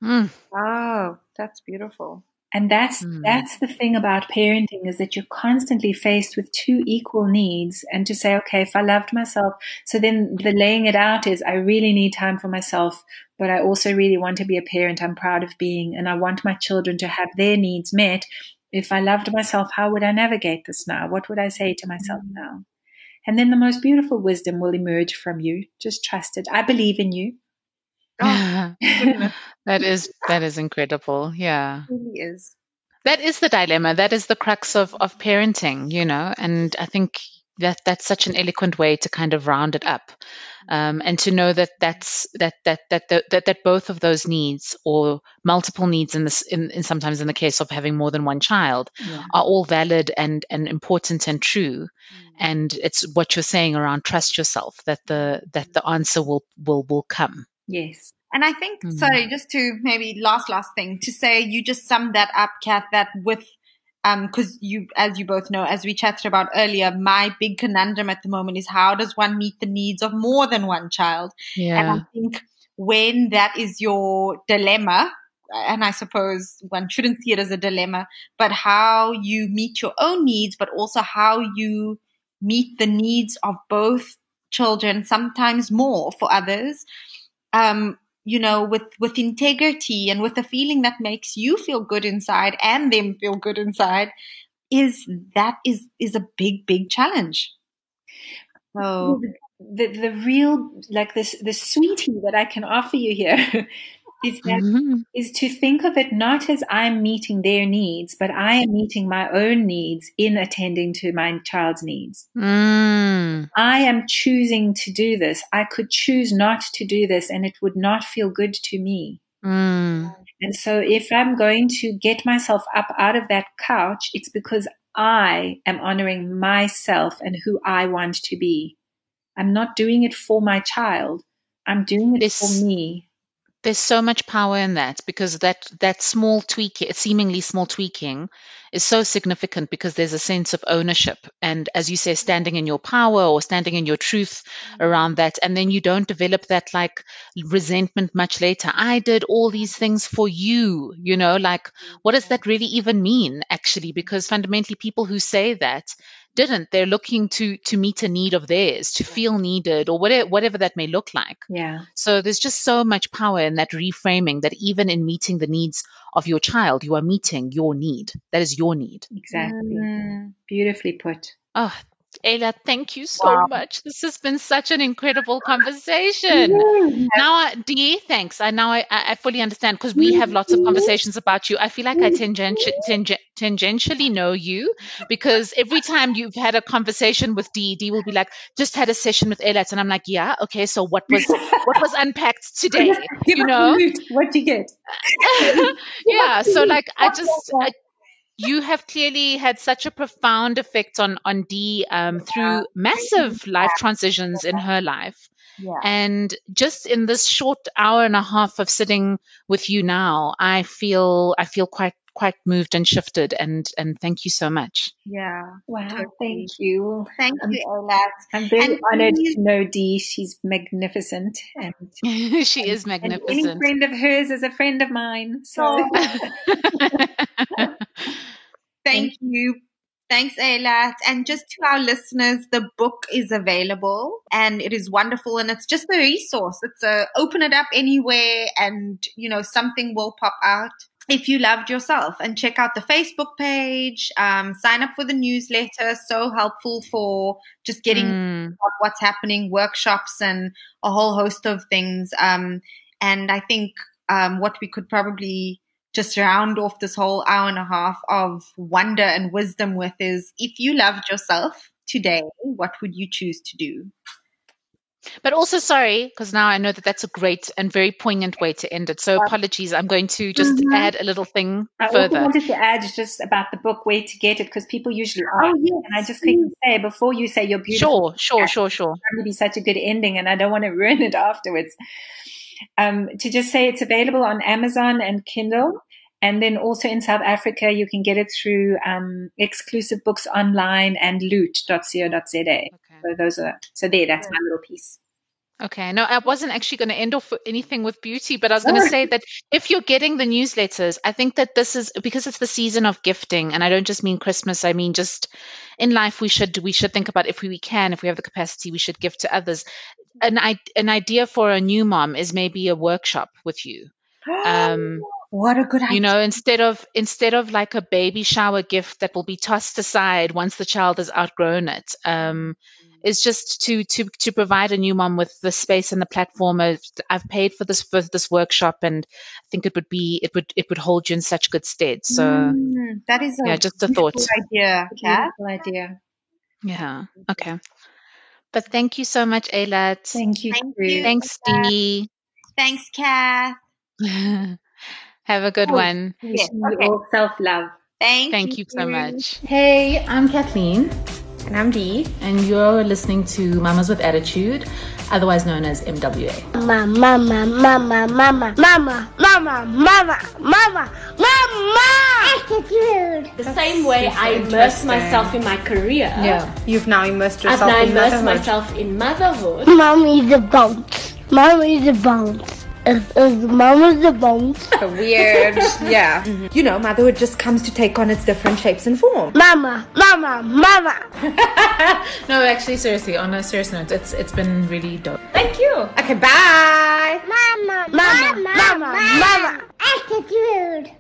Mm. Oh, that's beautiful. And that's mm. that's the thing about parenting is that you're constantly faced with two equal needs and to say, okay, if I loved myself, so then the laying it out is I really need time for myself, but I also really want to be a parent I'm proud of being and I want my children to have their needs met. If I loved myself, how would I navigate this now? What would I say to myself mm. now? And then the most beautiful wisdom will emerge from you. Just trust it. I believe in you. Oh, that is that is incredible. Yeah. It really is. That is the dilemma. That is the crux of, of parenting, you know, and I think that that's such an eloquent way to kind of round it up. Um, and to know that that's that that that that, that both of those needs or multiple needs in this in, in sometimes in the case of having more than one child yeah. are all valid and and important and true mm. and it's what you're saying around trust yourself that the that the answer will will will come Yes. And I think, mm-hmm. sorry, just to maybe last, last thing to say, you just summed that up, Kath, that with, um, cause you, as you both know, as we chatted about earlier, my big conundrum at the moment is how does one meet the needs of more than one child? Yeah. And I think when that is your dilemma, and I suppose one shouldn't see it as a dilemma, but how you meet your own needs, but also how you meet the needs of both children, sometimes more for others um, you know, with with integrity and with a feeling that makes you feel good inside and them feel good inside, is that is is a big big challenge. So the the real like this the sweetie that I can offer you here is that mm-hmm. is to think of it not as I'm meeting their needs, but I am meeting my own needs in attending to my child's needs. Mm. I am choosing to do this. I could choose not to do this, and it would not feel good to me. Mm. And so, if I'm going to get myself up out of that couch, it's because I am honoring myself and who I want to be. I'm not doing it for my child. I'm doing it this, for me there's so much power in that because that that small tweak seemingly small tweaking is so significant because there's a sense of ownership and as you say standing in your power or standing in your truth mm-hmm. around that. And then you don't develop that like resentment much later. I did all these things for you you know like what does that really even mean actually? Because fundamentally people who say that didn't. They're looking to to meet a need of theirs to feel needed or whatever whatever that may look like. Yeah. So there's just so much power in that reframing that even in meeting the needs of your child you are meeting your need. That is your need exactly mm. beautifully put oh Eilat, thank you so wow. much. This has been such an incredible conversation. Now, uh, Dee, thanks. I now I, I fully understand because we have lots of mm-hmm. conversations about you. I feel like I mm-hmm. tangenti- tang- tangentially know you because every time you've had a conversation with Dee, Dee will be like, "Just had a session with Eilat," and I'm like, "Yeah, okay. So what was what was unpacked today? you know, what do you get? yeah. So like, I just. I, you have clearly had such a profound effect on on Dee um, through massive life transitions in her life. Yeah. And just in this short hour and a half of sitting with you now, I feel I feel quite quite moved and shifted and and thank you so much. Yeah. Wow. Totally. Thank you. Thank you, Ola. I'm very and honored to know Dee. She's magnificent and she and, is magnificent. any friend of hers is a friend of mine. So Thank you. Thanks, Eilat. And just to our listeners, the book is available and it is wonderful and it's just a resource. It's a open it up anywhere and, you know, something will pop out if you loved yourself and check out the Facebook page, um, sign up for the newsletter. So helpful for just getting mm. what's happening, workshops and a whole host of things. Um, and I think, um, what we could probably just round off this whole hour and a half of wonder and wisdom with is if you loved yourself today, what would you choose to do? But also, sorry, because now I know that that's a great and very poignant way to end it. So apologies. I'm going to just mm-hmm. add a little thing I further. I wanted to add just about the book, where to get it, because people usually ask. Oh, yes. And I just quickly say before you say you're beautiful. Sure, sure, sure, sure. It's going to be such a good ending, and I don't want to ruin it afterwards. Um, to just say it's available on Amazon and Kindle. And then also in South Africa, you can get it through um, exclusive books online and loot.co.za. Okay. So those are so there. That's my little piece. Okay. No, I wasn't actually going to end off anything with beauty, but I was going to say that if you're getting the newsletters, I think that this is because it's the season of gifting, and I don't just mean Christmas. I mean just in life, we should we should think about if we can, if we have the capacity, we should give to others. An an idea for a new mom is maybe a workshop with you. Um, what a good idea. You know, instead of instead of like a baby shower gift that will be tossed aside once the child has outgrown it, um, is just to to to provide a new mom with the space and the platform. Of, I've paid for this for this workshop, and I think it would be it would it would hold you in such good stead. So mm, that is yeah, just a thought. Idea, Kat. idea. Yeah. Okay. But thank you so much, Eilat. Thank you. Thank you. Thanks, Dee. Thanks, Kat. Have a good oh, one. Yes, okay. all self love. Thank, Thank you. you so much. Hey, I'm Kathleen. And I'm Dee. And you're listening to Mamas with Attitude, otherwise known as MWA. Mama, mama, mama, mama, mama, mama, mama, mama, mama. Mama. Attitude. The same way I immerse myself in my career. Yeah. You've now immersed yourself I've now in immersed motherhood. myself in motherhood. Mommy's a bounce. Mommy's a bounce. Is, is mama's the bones? Weird. yeah. Mm-hmm. You know, motherhood just comes to take on its different shapes and forms. Mama, mama, mama. no, actually, seriously, on a serious note, it's it's been really dope. Thank you. Okay, bye. Mama, mama, mama, mama. mama. Attitude.